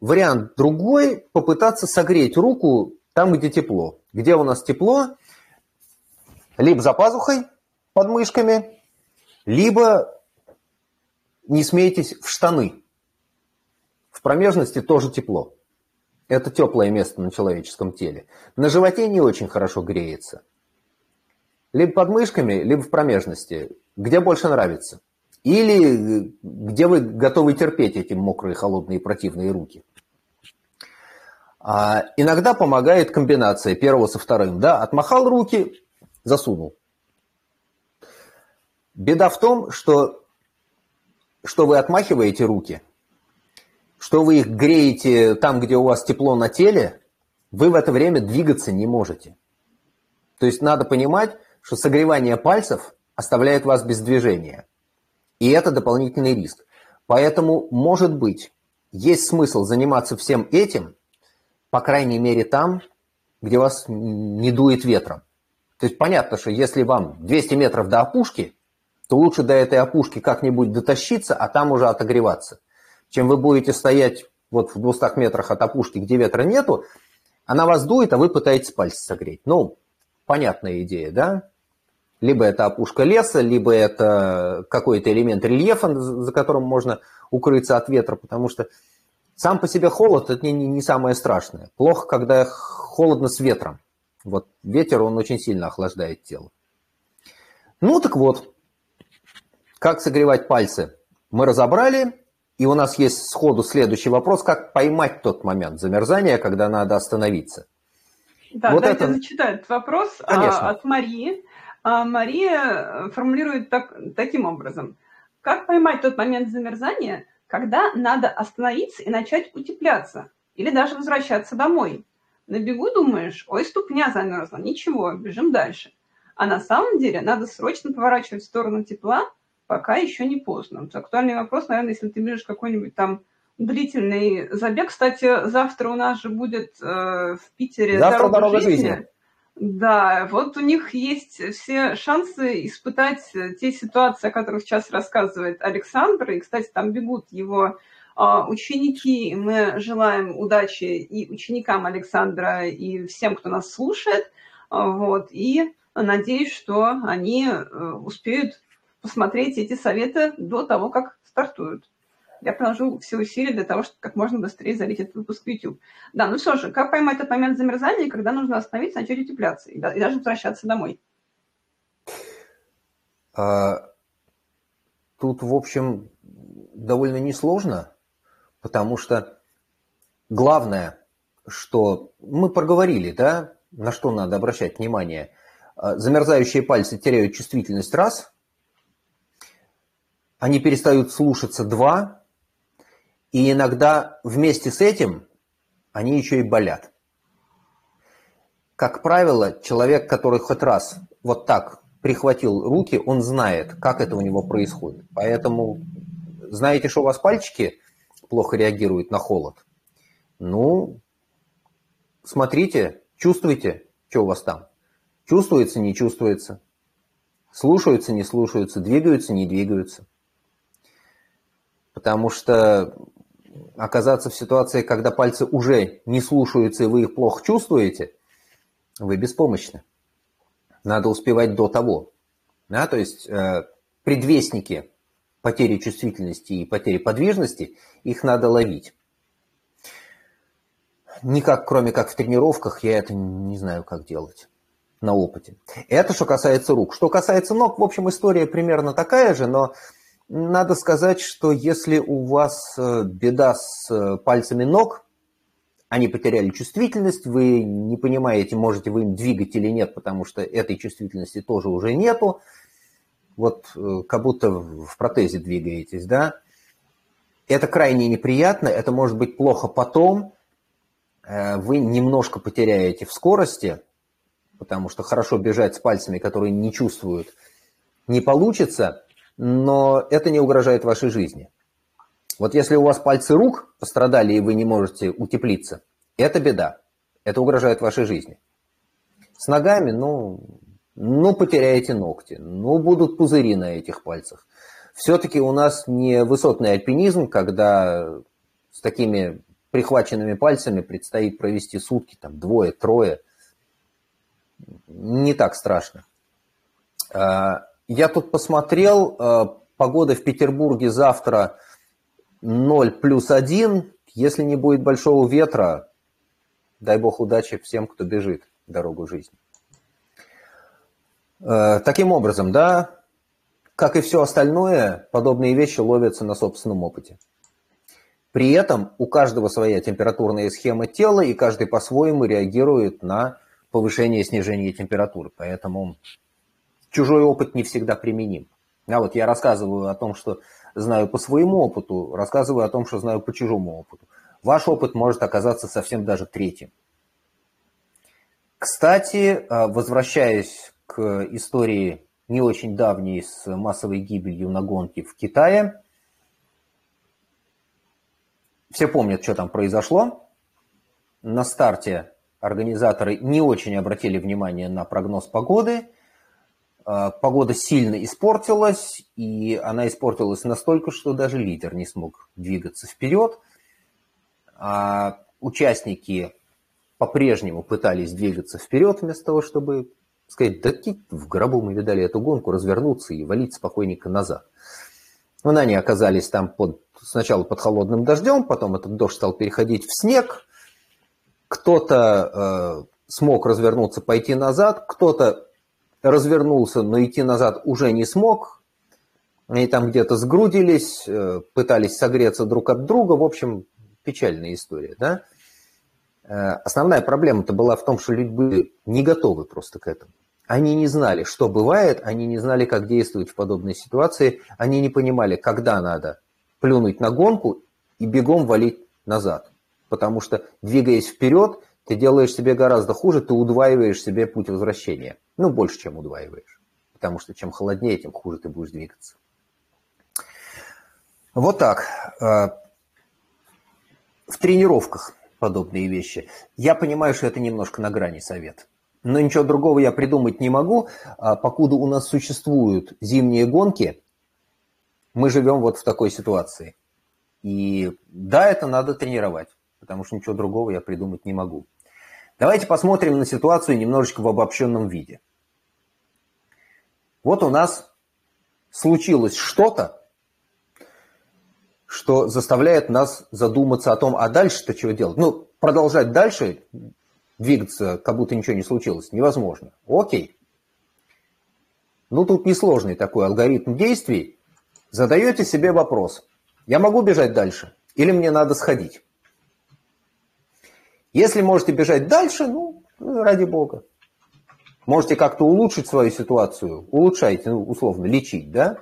Вариант другой – попытаться согреть руку там, где тепло. Где у нас тепло? Либо за пазухой, под мышками, либо не смейтесь в штаны. В промежности тоже тепло. Это теплое место на человеческом теле. На животе не очень хорошо греется. Либо под мышками, либо в промежности. Где больше нравится. Или где вы готовы терпеть эти мокрые, холодные, противные руки. А иногда помогает комбинация первого со вторым. Да, отмахал руки, засунул. Беда в том, что что вы отмахиваете руки, что вы их греете там, где у вас тепло на теле, вы в это время двигаться не можете. То есть надо понимать, что согревание пальцев оставляет вас без движения. И это дополнительный риск. Поэтому, может быть, есть смысл заниматься всем этим, по крайней мере там, где вас не дует ветром. То есть понятно, что если вам 200 метров до опушки, то лучше до этой опушки как-нибудь дотащиться, а там уже отогреваться. Чем вы будете стоять вот в 200 метрах от опушки, где ветра нету, она вас дует, а вы пытаетесь пальцы согреть. Ну, понятная идея, да? Либо это опушка леса, либо это какой-то элемент рельефа, за которым можно укрыться от ветра, потому что сам по себе холод – это не, не самое страшное. Плохо, когда холодно с ветром. Вот ветер, он очень сильно охлаждает тело. Ну так вот, как согревать пальцы мы разобрали, и у нас есть сходу следующий вопрос, как поймать тот момент замерзания, когда надо остановиться. Да, вот дайте это... зачитать вопрос а, Конечно. от Марии. А Мария формулирует так, таким образом. Как поймать тот момент замерзания, когда надо остановиться и начать утепляться или даже возвращаться домой? На бегу думаешь, ой, ступня замерзла, ничего, бежим дальше. А на самом деле надо срочно поворачивать в сторону тепла, пока еще не поздно. Вот актуальный вопрос, наверное, если ты бежишь какой-нибудь там длительный забег. Кстати, завтра у нас же будет э, в Питере завтра дорога, дорога жизни. жизни. Да, вот у них есть все шансы испытать те ситуации, о которых сейчас рассказывает Александр. И, кстати, там бегут его а, ученики. Мы желаем удачи и ученикам Александра, и всем, кто нас слушает. Вот. И надеюсь, что они э, успеют посмотреть эти советы до того, как стартуют. Я приложу все усилия для того, чтобы как можно быстрее залить этот выпуск в YouTube. Да, ну все же, как поймать этот момент замерзания, когда нужно остановиться, начать утепляться и, даже возвращаться домой? А, тут, в общем, довольно несложно потому что главное, что мы проговорили, да, на что надо обращать внимание. А, замерзающие пальцы теряют чувствительность раз, они перестают слушаться два, и иногда вместе с этим они еще и болят. Как правило, человек, который хоть раз вот так прихватил руки, он знает, как это у него происходит. Поэтому знаете, что у вас пальчики плохо реагирует на холод. Ну, смотрите, чувствуйте, что у вас там. Чувствуется, не чувствуется. Слушаются, не слушаются, двигаются, не двигаются. Потому что оказаться в ситуации, когда пальцы уже не слушаются, и вы их плохо чувствуете, вы беспомощны. Надо успевать до того. Да, то есть э, предвестники потери чувствительности и потери подвижности, их надо ловить. Никак, кроме как в тренировках, я это не знаю, как делать на опыте. Это что касается рук. Что касается ног, в общем, история примерно такая же, но надо сказать, что если у вас э, беда с э, пальцами ног, они потеряли чувствительность, вы не понимаете, можете вы им двигать или нет, потому что этой чувствительности тоже уже нету, вот э, как будто в протезе двигаетесь, да, это крайне неприятно, это может быть плохо потом, вы немножко потеряете в скорости, потому что хорошо бежать с пальцами, которые не чувствуют, не получится, но это не угрожает вашей жизни. Вот если у вас пальцы рук пострадали, и вы не можете утеплиться, это беда, это угрожает вашей жизни. С ногами, ну, ну, потеряете ногти, ну, будут пузыри на этих пальцах. Все-таки у нас не высотный альпинизм, когда с такими прихваченными пальцами предстоит провести сутки, там, двое, трое. Не так страшно. А, я тут посмотрел, а, погода в Петербурге завтра 0 плюс 1. Если не будет большого ветра, дай бог удачи всем, кто бежит дорогу жизни. Э, таким образом, да, как и все остальное, подобные вещи ловятся на собственном опыте. При этом у каждого своя температурная схема тела, и каждый по-своему реагирует на повышение и снижение температуры. Поэтому чужой опыт не всегда применим. А вот я рассказываю о том, что знаю по своему опыту, рассказываю о том, что знаю по чужому опыту. Ваш опыт может оказаться совсем даже третьим. Кстати, э, возвращаясь к истории не очень давней с массовой гибелью на гонке в Китае, все помнят, что там произошло. На старте организаторы не очень обратили внимание на прогноз погоды. А, погода сильно испортилась, и она испортилась настолько, что даже лидер не смог двигаться вперед. А участники по-прежнему пытались двигаться вперед вместо того, чтобы сказать, да в гробу мы видали эту гонку, развернуться и валить спокойненько назад. Но они оказались там под, сначала под холодным дождем, потом этот дождь стал переходить в снег. Кто-то э, смог развернуться, пойти назад, кто-то развернулся, но идти назад уже не смог. Они там где-то сгрудились, э, пытались согреться друг от друга. В общем, печальная история, да? Э, основная проблема-то была в том, что люди были не готовы просто к этому. Они не знали, что бывает, они не знали, как действовать в подобной ситуации, они не понимали, когда надо плюнуть на гонку и бегом валить назад. Потому что, двигаясь вперед, ты делаешь себе гораздо хуже, ты удваиваешь себе путь возвращения. Ну, больше, чем удваиваешь. Потому что чем холоднее, тем хуже ты будешь двигаться. Вот так. Э, в тренировках подобные вещи. Я понимаю, что это немножко на грани совет. Но ничего другого я придумать не могу. А покуда у нас существуют зимние гонки, мы живем вот в такой ситуации. И да, это надо тренировать, потому что ничего другого я придумать не могу. Давайте посмотрим на ситуацию немножечко в обобщенном виде. Вот у нас случилось что-то, что заставляет нас задуматься о том, а дальше-то чего делать? Ну, продолжать дальше двигаться, как будто ничего не случилось, невозможно. Окей. Ну, тут несложный такой алгоритм действий. Задаете себе вопрос, я могу бежать дальше или мне надо сходить? Если можете бежать дальше, ну, ради бога. Можете как-то улучшить свою ситуацию, улучшайте, ну, условно, лечить, да?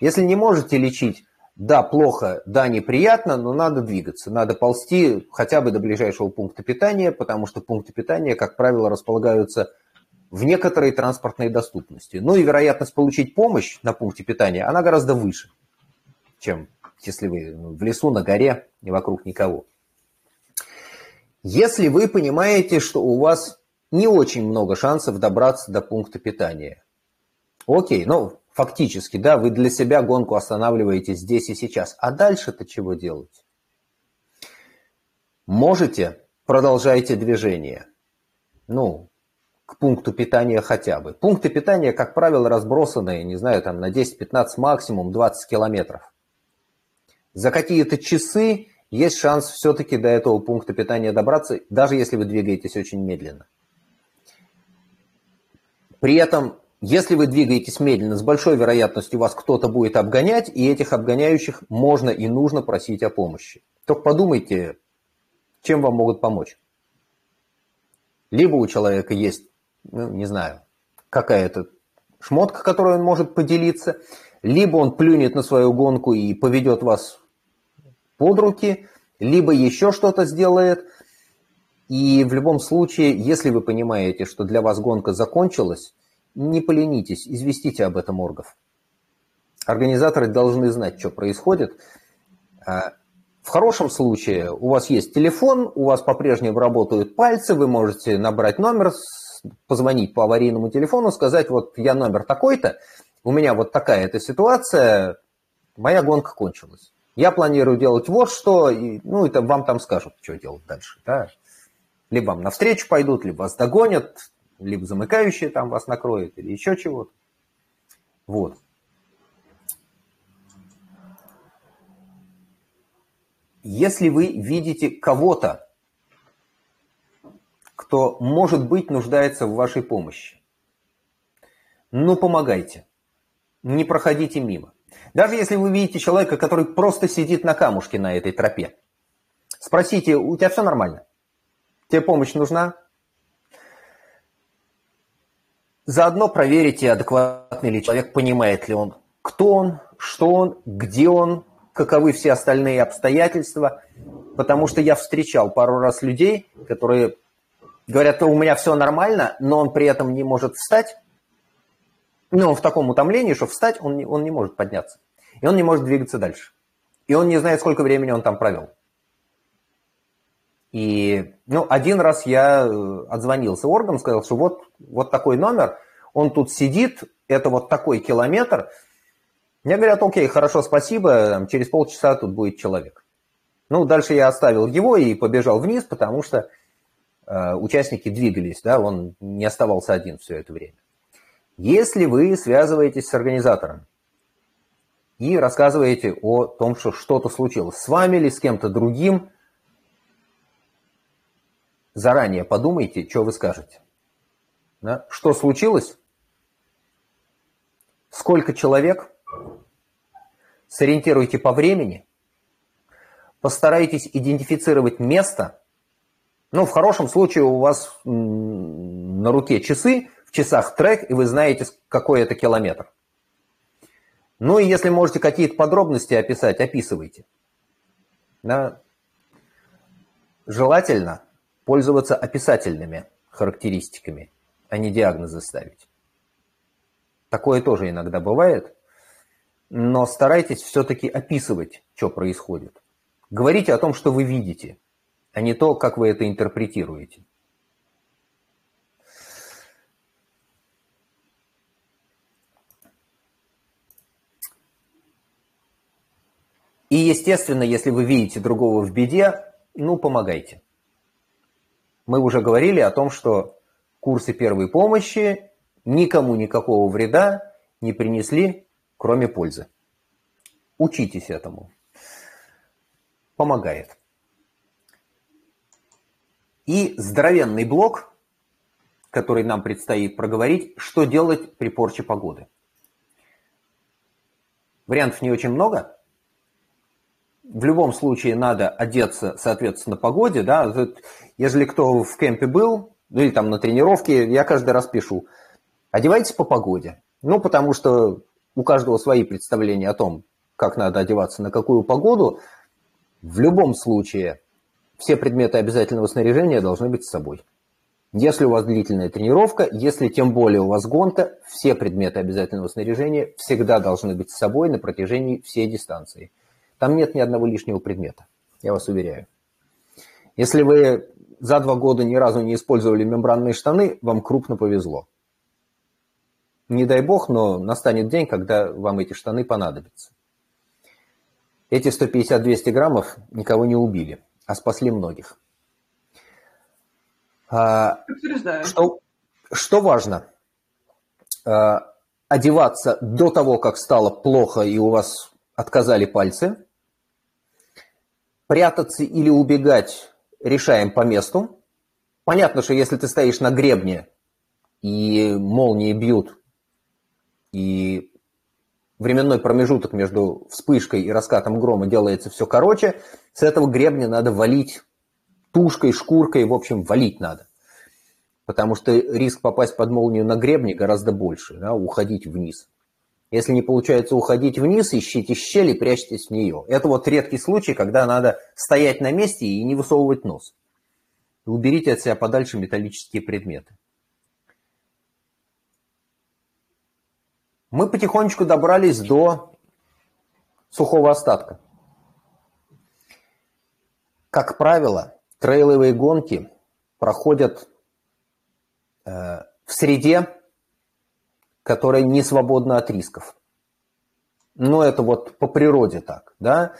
Если не можете лечить, да, плохо, да, неприятно, но надо двигаться. Надо ползти хотя бы до ближайшего пункта питания, потому что пункты питания, как правило, располагаются в некоторой транспортной доступности. Ну и вероятность получить помощь на пункте питания, она гораздо выше, чем если вы в лесу, на горе и вокруг никого. Если вы понимаете, что у вас не очень много шансов добраться до пункта питания, окей, ну, фактически, да, вы для себя гонку останавливаете здесь и сейчас. А дальше-то чего делать? Можете, продолжайте движение. Ну, к пункту питания хотя бы. Пункты питания, как правило, разбросаны, не знаю, там на 10-15, максимум 20 километров. За какие-то часы есть шанс все-таки до этого пункта питания добраться, даже если вы двигаетесь очень медленно. При этом если вы двигаетесь медленно, с большой вероятностью вас кто-то будет обгонять, и этих обгоняющих можно и нужно просить о помощи. Только подумайте, чем вам могут помочь. Либо у человека есть, ну, не знаю, какая-то шмотка, которой он может поделиться, либо он плюнет на свою гонку и поведет вас под руки, либо еще что-то сделает. И в любом случае, если вы понимаете, что для вас гонка закончилась, не поленитесь, известите об этом оргов. Организаторы должны знать, что происходит. А, в хорошем случае у вас есть телефон, у вас по-прежнему работают пальцы, вы можете набрать номер, позвонить по аварийному телефону, сказать, вот я номер такой-то, у меня вот такая-то ситуация, моя гонка кончилась. Я планирую делать вот что, и, ну, это вам там скажут, что делать дальше. Да? Либо вам навстречу пойдут, либо вас догонят, либо замыкающие там вас накроет, или еще чего-то. Вот. Если вы видите кого-то, кто, может быть, нуждается в вашей помощи, ну, помогайте. Не проходите мимо. Даже если вы видите человека, который просто сидит на камушке на этой тропе, спросите, у тебя все нормально? Тебе помощь нужна? Заодно проверите, адекватный ли человек, понимает ли он, кто он, что он, где он, каковы все остальные обстоятельства. Потому что я встречал пару раз людей, которые говорят, у меня все нормально, но он при этом не может встать. Ну, он в таком утомлении, что встать он не, он не может подняться. И он не может двигаться дальше. И он не знает, сколько времени он там провел. И ну, один раз я э, отзвонился органам, сказал, что вот, вот такой номер, он тут сидит, это вот такой километр. Мне говорят, окей, хорошо, спасибо, через полчаса тут будет человек. Ну, дальше я оставил его и побежал вниз, потому что э, участники двигались, да, он не оставался один все это время. Если вы связываетесь с организатором и рассказываете о том, что что-то случилось с вами или с кем-то другим, заранее подумайте, что вы скажете. Да? Что случилось? Сколько человек? Сориентируйте по времени. Постарайтесь идентифицировать место. Ну, в хорошем случае у вас на руке часы, в часах трек, и вы знаете, какой это километр. Ну и если можете какие-то подробности описать, описывайте. Да. Желательно пользоваться описательными характеристиками, а не диагнозы ставить. Такое тоже иногда бывает, но старайтесь все-таки описывать, что происходит. Говорите о том, что вы видите, а не то, как вы это интерпретируете. И, естественно, если вы видите другого в беде, ну, помогайте. Мы уже говорили о том, что курсы первой помощи никому никакого вреда не принесли, кроме пользы. Учитесь этому. Помогает. И здоровенный блок, который нам предстоит проговорить, что делать при порче погоды. Вариантов не очень много, в любом случае надо одеться, соответственно, погоде, да, если кто в кемпе был, ну или там на тренировке, я каждый раз пишу, одевайтесь по погоде. Ну, потому что у каждого свои представления о том, как надо одеваться, на какую погоду. В любом случае, все предметы обязательного снаряжения должны быть с собой. Если у вас длительная тренировка, если тем более у вас гонка, все предметы обязательного снаряжения всегда должны быть с собой на протяжении всей дистанции. Там нет ни одного лишнего предмета, я вас уверяю. Если вы за два года ни разу не использовали мембранные штаны, вам крупно повезло. Не дай бог, но настанет день, когда вам эти штаны понадобятся. Эти 150-200 граммов никого не убили, а спасли многих. А, что, что важно? А, одеваться до того, как стало плохо и у вас отказали пальцы, прятаться или убегать решаем по месту. Понятно, что если ты стоишь на гребне, и молнии бьют, и временной промежуток между вспышкой и раскатом грома делается все короче, с этого гребня надо валить тушкой, шкуркой, в общем, валить надо. Потому что риск попасть под молнию на гребне гораздо больше, да, уходить вниз. Если не получается уходить вниз, ищите щели, прячьтесь в нее. Это вот редкий случай, когда надо стоять на месте и не высовывать нос. уберите от себя подальше металлические предметы. Мы потихонечку добрались до сухого остатка. Как правило, трейловые гонки проходят э, в среде, которая не свободна от рисков. Но это вот по природе так, да.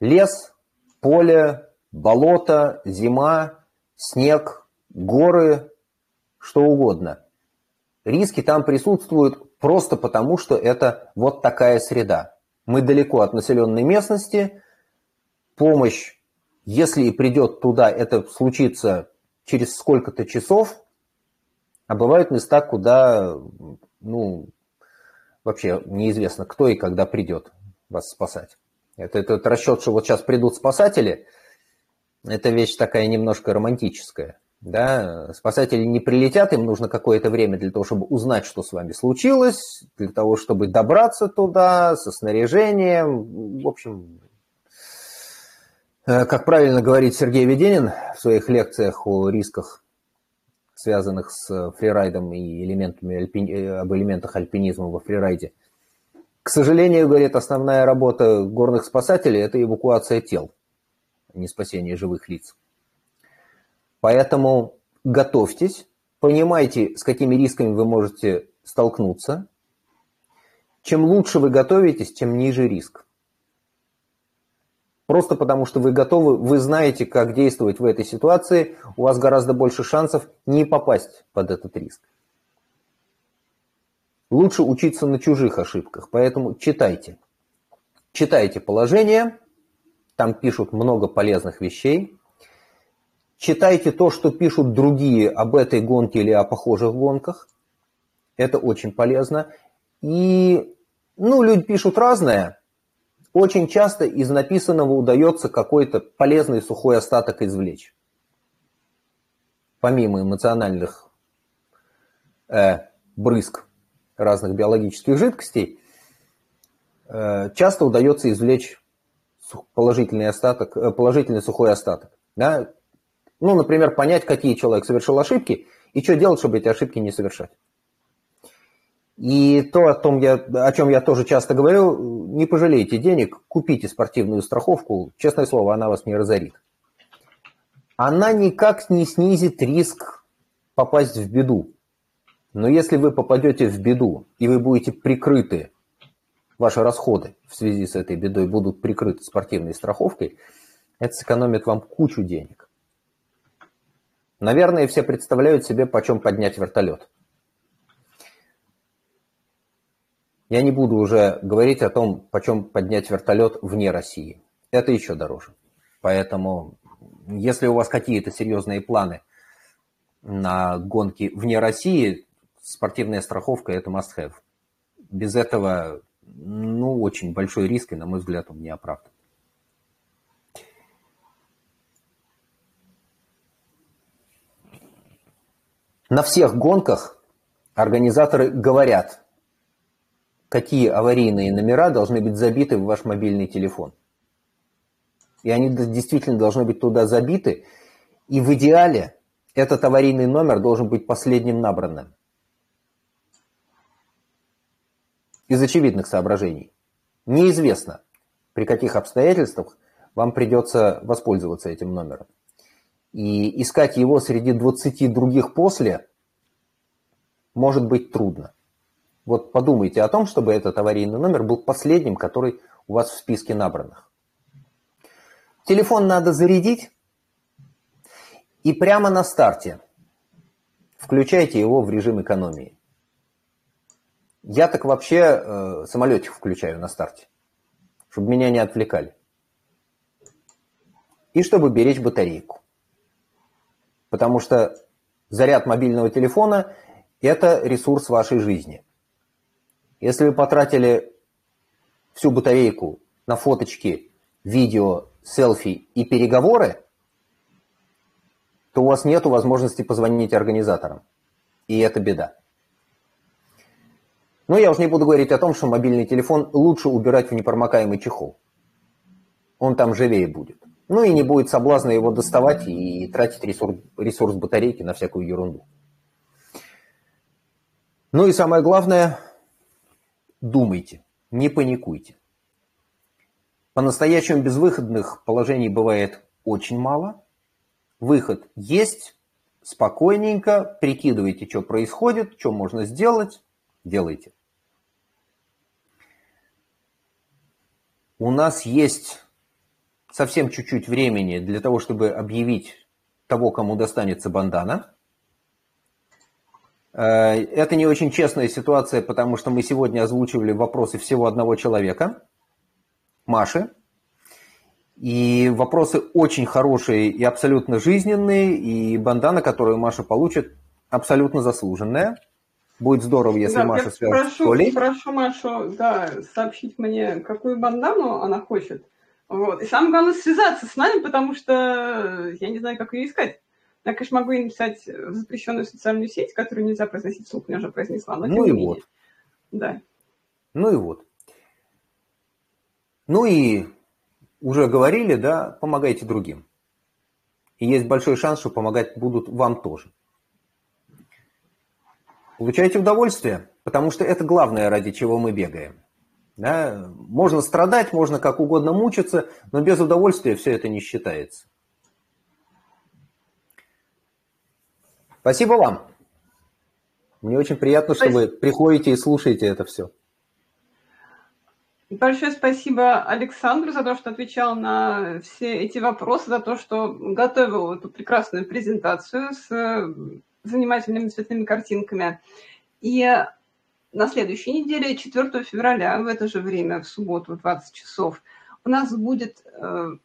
Лес, поле, болото, зима, снег, горы, что угодно. Риски там присутствуют просто потому, что это вот такая среда. Мы далеко от населенной местности, помощь, если и придет туда, это случится через сколько-то часов, а бывают места, куда ну, вообще неизвестно, кто и когда придет вас спасать. Это, этот расчет, что вот сейчас придут спасатели, это вещь такая немножко романтическая. Да, спасатели не прилетят, им нужно какое-то время для того, чтобы узнать, что с вами случилось, для того, чтобы добраться туда со снаряжением. В общем, э, как правильно говорит Сергей Веденин в своих лекциях о рисках, связанных с фрирайдом и элементами альпи... Э, об элементах альпинизма во фрирайде, к сожалению, говорит, основная работа горных спасателей – это эвакуация тел, а не спасение живых лиц. Поэтому готовьтесь, понимайте, с какими рисками вы можете столкнуться. Чем лучше вы готовитесь, тем ниже риск. Просто потому, что вы готовы, вы знаете, как действовать в этой ситуации, у вас гораздо больше шансов не попасть под этот риск. Лучше учиться на чужих ошибках, поэтому читайте. Читайте положение, там пишут много полезных вещей, Читайте то, что пишут другие об этой гонке или о похожих гонках. Это очень полезно. И, ну, люди пишут разное. Очень часто из написанного удается какой-то полезный сухой остаток извлечь. Помимо эмоциональных э, брызг разных биологических жидкостей, э, часто удается извлечь положительный остаток, э, положительный сухой остаток. Да? Ну, например, понять, какие человек совершил ошибки и что делать, чтобы эти ошибки не совершать. И то, о, том я, о чем я тоже часто говорю, не пожалейте денег, купите спортивную страховку, честное слово, она вас не разорит. Она никак не снизит риск попасть в беду. Но если вы попадете в беду, и вы будете прикрыты, ваши расходы в связи с этой бедой будут прикрыты спортивной страховкой, это сэкономит вам кучу денег. Наверное, все представляют себе, почем поднять вертолет. Я не буду уже говорить о том, почем поднять вертолет вне России. Это еще дороже. Поэтому, если у вас какие-то серьезные планы на гонки вне России, спортивная страховка – это must-have. Без этого, ну, очень большой риск, и, на мой взгляд, он не оправдан. На всех гонках организаторы говорят, какие аварийные номера должны быть забиты в ваш мобильный телефон. И они действительно должны быть туда забиты. И в идеале этот аварийный номер должен быть последним набранным. Из очевидных соображений. Неизвестно, при каких обстоятельствах вам придется воспользоваться этим номером. И искать его среди 20 других после может быть трудно. Вот подумайте о том, чтобы этот аварийный номер был последним, который у вас в списке набранных. Телефон надо зарядить и прямо на старте включайте его в режим экономии. Я так вообще э, самолетик включаю на старте, чтобы меня не отвлекали. И чтобы беречь батарейку потому что заряд мобильного телефона – это ресурс вашей жизни. Если вы потратили всю батарейку на фоточки, видео, селфи и переговоры, то у вас нет возможности позвонить организаторам. И это беда. Но я уже не буду говорить о том, что мобильный телефон лучше убирать в непромокаемый чехол. Он там живее будет. Ну и не будет соблазна его доставать и тратить ресурс, ресурс батарейки на всякую ерунду. Ну и самое главное, думайте, не паникуйте. По-настоящему безвыходных положений бывает очень мало. Выход есть, спокойненько, прикидывайте, что происходит, что можно сделать, делайте. У нас есть совсем чуть-чуть времени для того, чтобы объявить того, кому достанется бандана. Э, это не очень честная ситуация, потому что мы сегодня озвучивали вопросы всего одного человека, Маши. И вопросы очень хорошие и абсолютно жизненные, и бандана, которую Маша получит, абсолютно заслуженная. Будет здорово, если да, Маша свяжется прошу, с Колей. Прошу Машу да, сообщить мне, какую бандану она хочет. Вот. И самое главное связаться с нами, потому что я не знаю, как ее искать. Я, конечно, могу написать в запрещенную социальную сеть, которую нельзя произносить вслух, я уже произнесла. Но ну и вот. Да. Ну и вот. Ну и уже говорили, да, помогайте другим. И есть большой шанс, что помогать будут вам тоже. Получайте удовольствие, потому что это главное, ради чего мы бегаем. Да? Можно страдать, можно как угодно мучиться, но без удовольствия все это не считается. Спасибо вам. Мне очень приятно, что вы приходите и слушаете это все. Большое спасибо Александру за то, что отвечал на все эти вопросы, за то, что готовил эту прекрасную презентацию с э, занимательными цветными картинками. И на следующей неделе, 4 февраля, в это же время, в субботу, в 20 часов, у нас будет э,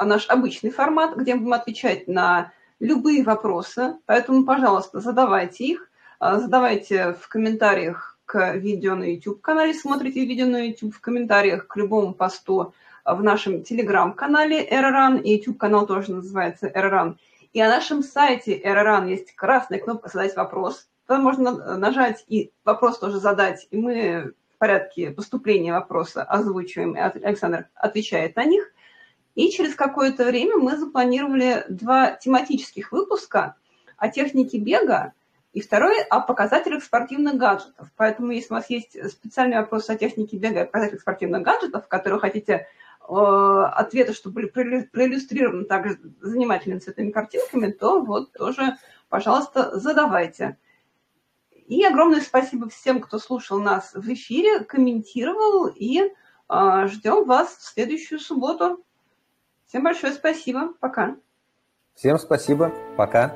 наш обычный формат, где мы будем отвечать на любые вопросы. Поэтому, пожалуйста, задавайте их, э, задавайте в комментариях к видео на YouTube-канале, смотрите видео на YouTube в комментариях к любому посту в нашем телеграм-канале Errorun, и YouTube-канал тоже называется Errorun. И на нашем сайте Errorun есть красная кнопка «Задать вопрос». Там можно нажать и вопрос тоже задать, и мы в порядке поступления вопроса озвучиваем, и Александр отвечает на них. И через какое-то время мы запланировали два тематических выпуска о технике бега и второй – о показателях спортивных гаджетов. Поэтому, если у вас есть специальный вопрос о технике бега и показателях спортивных гаджетов, которые хотите э, ответы, чтобы были проиллюстрированы также занимательными цветными картинками, то вот тоже, пожалуйста, задавайте. И огромное спасибо всем, кто слушал нас в эфире, комментировал, и э, ждем вас в следующую субботу. Всем большое спасибо. Пока. Всем спасибо. Пока.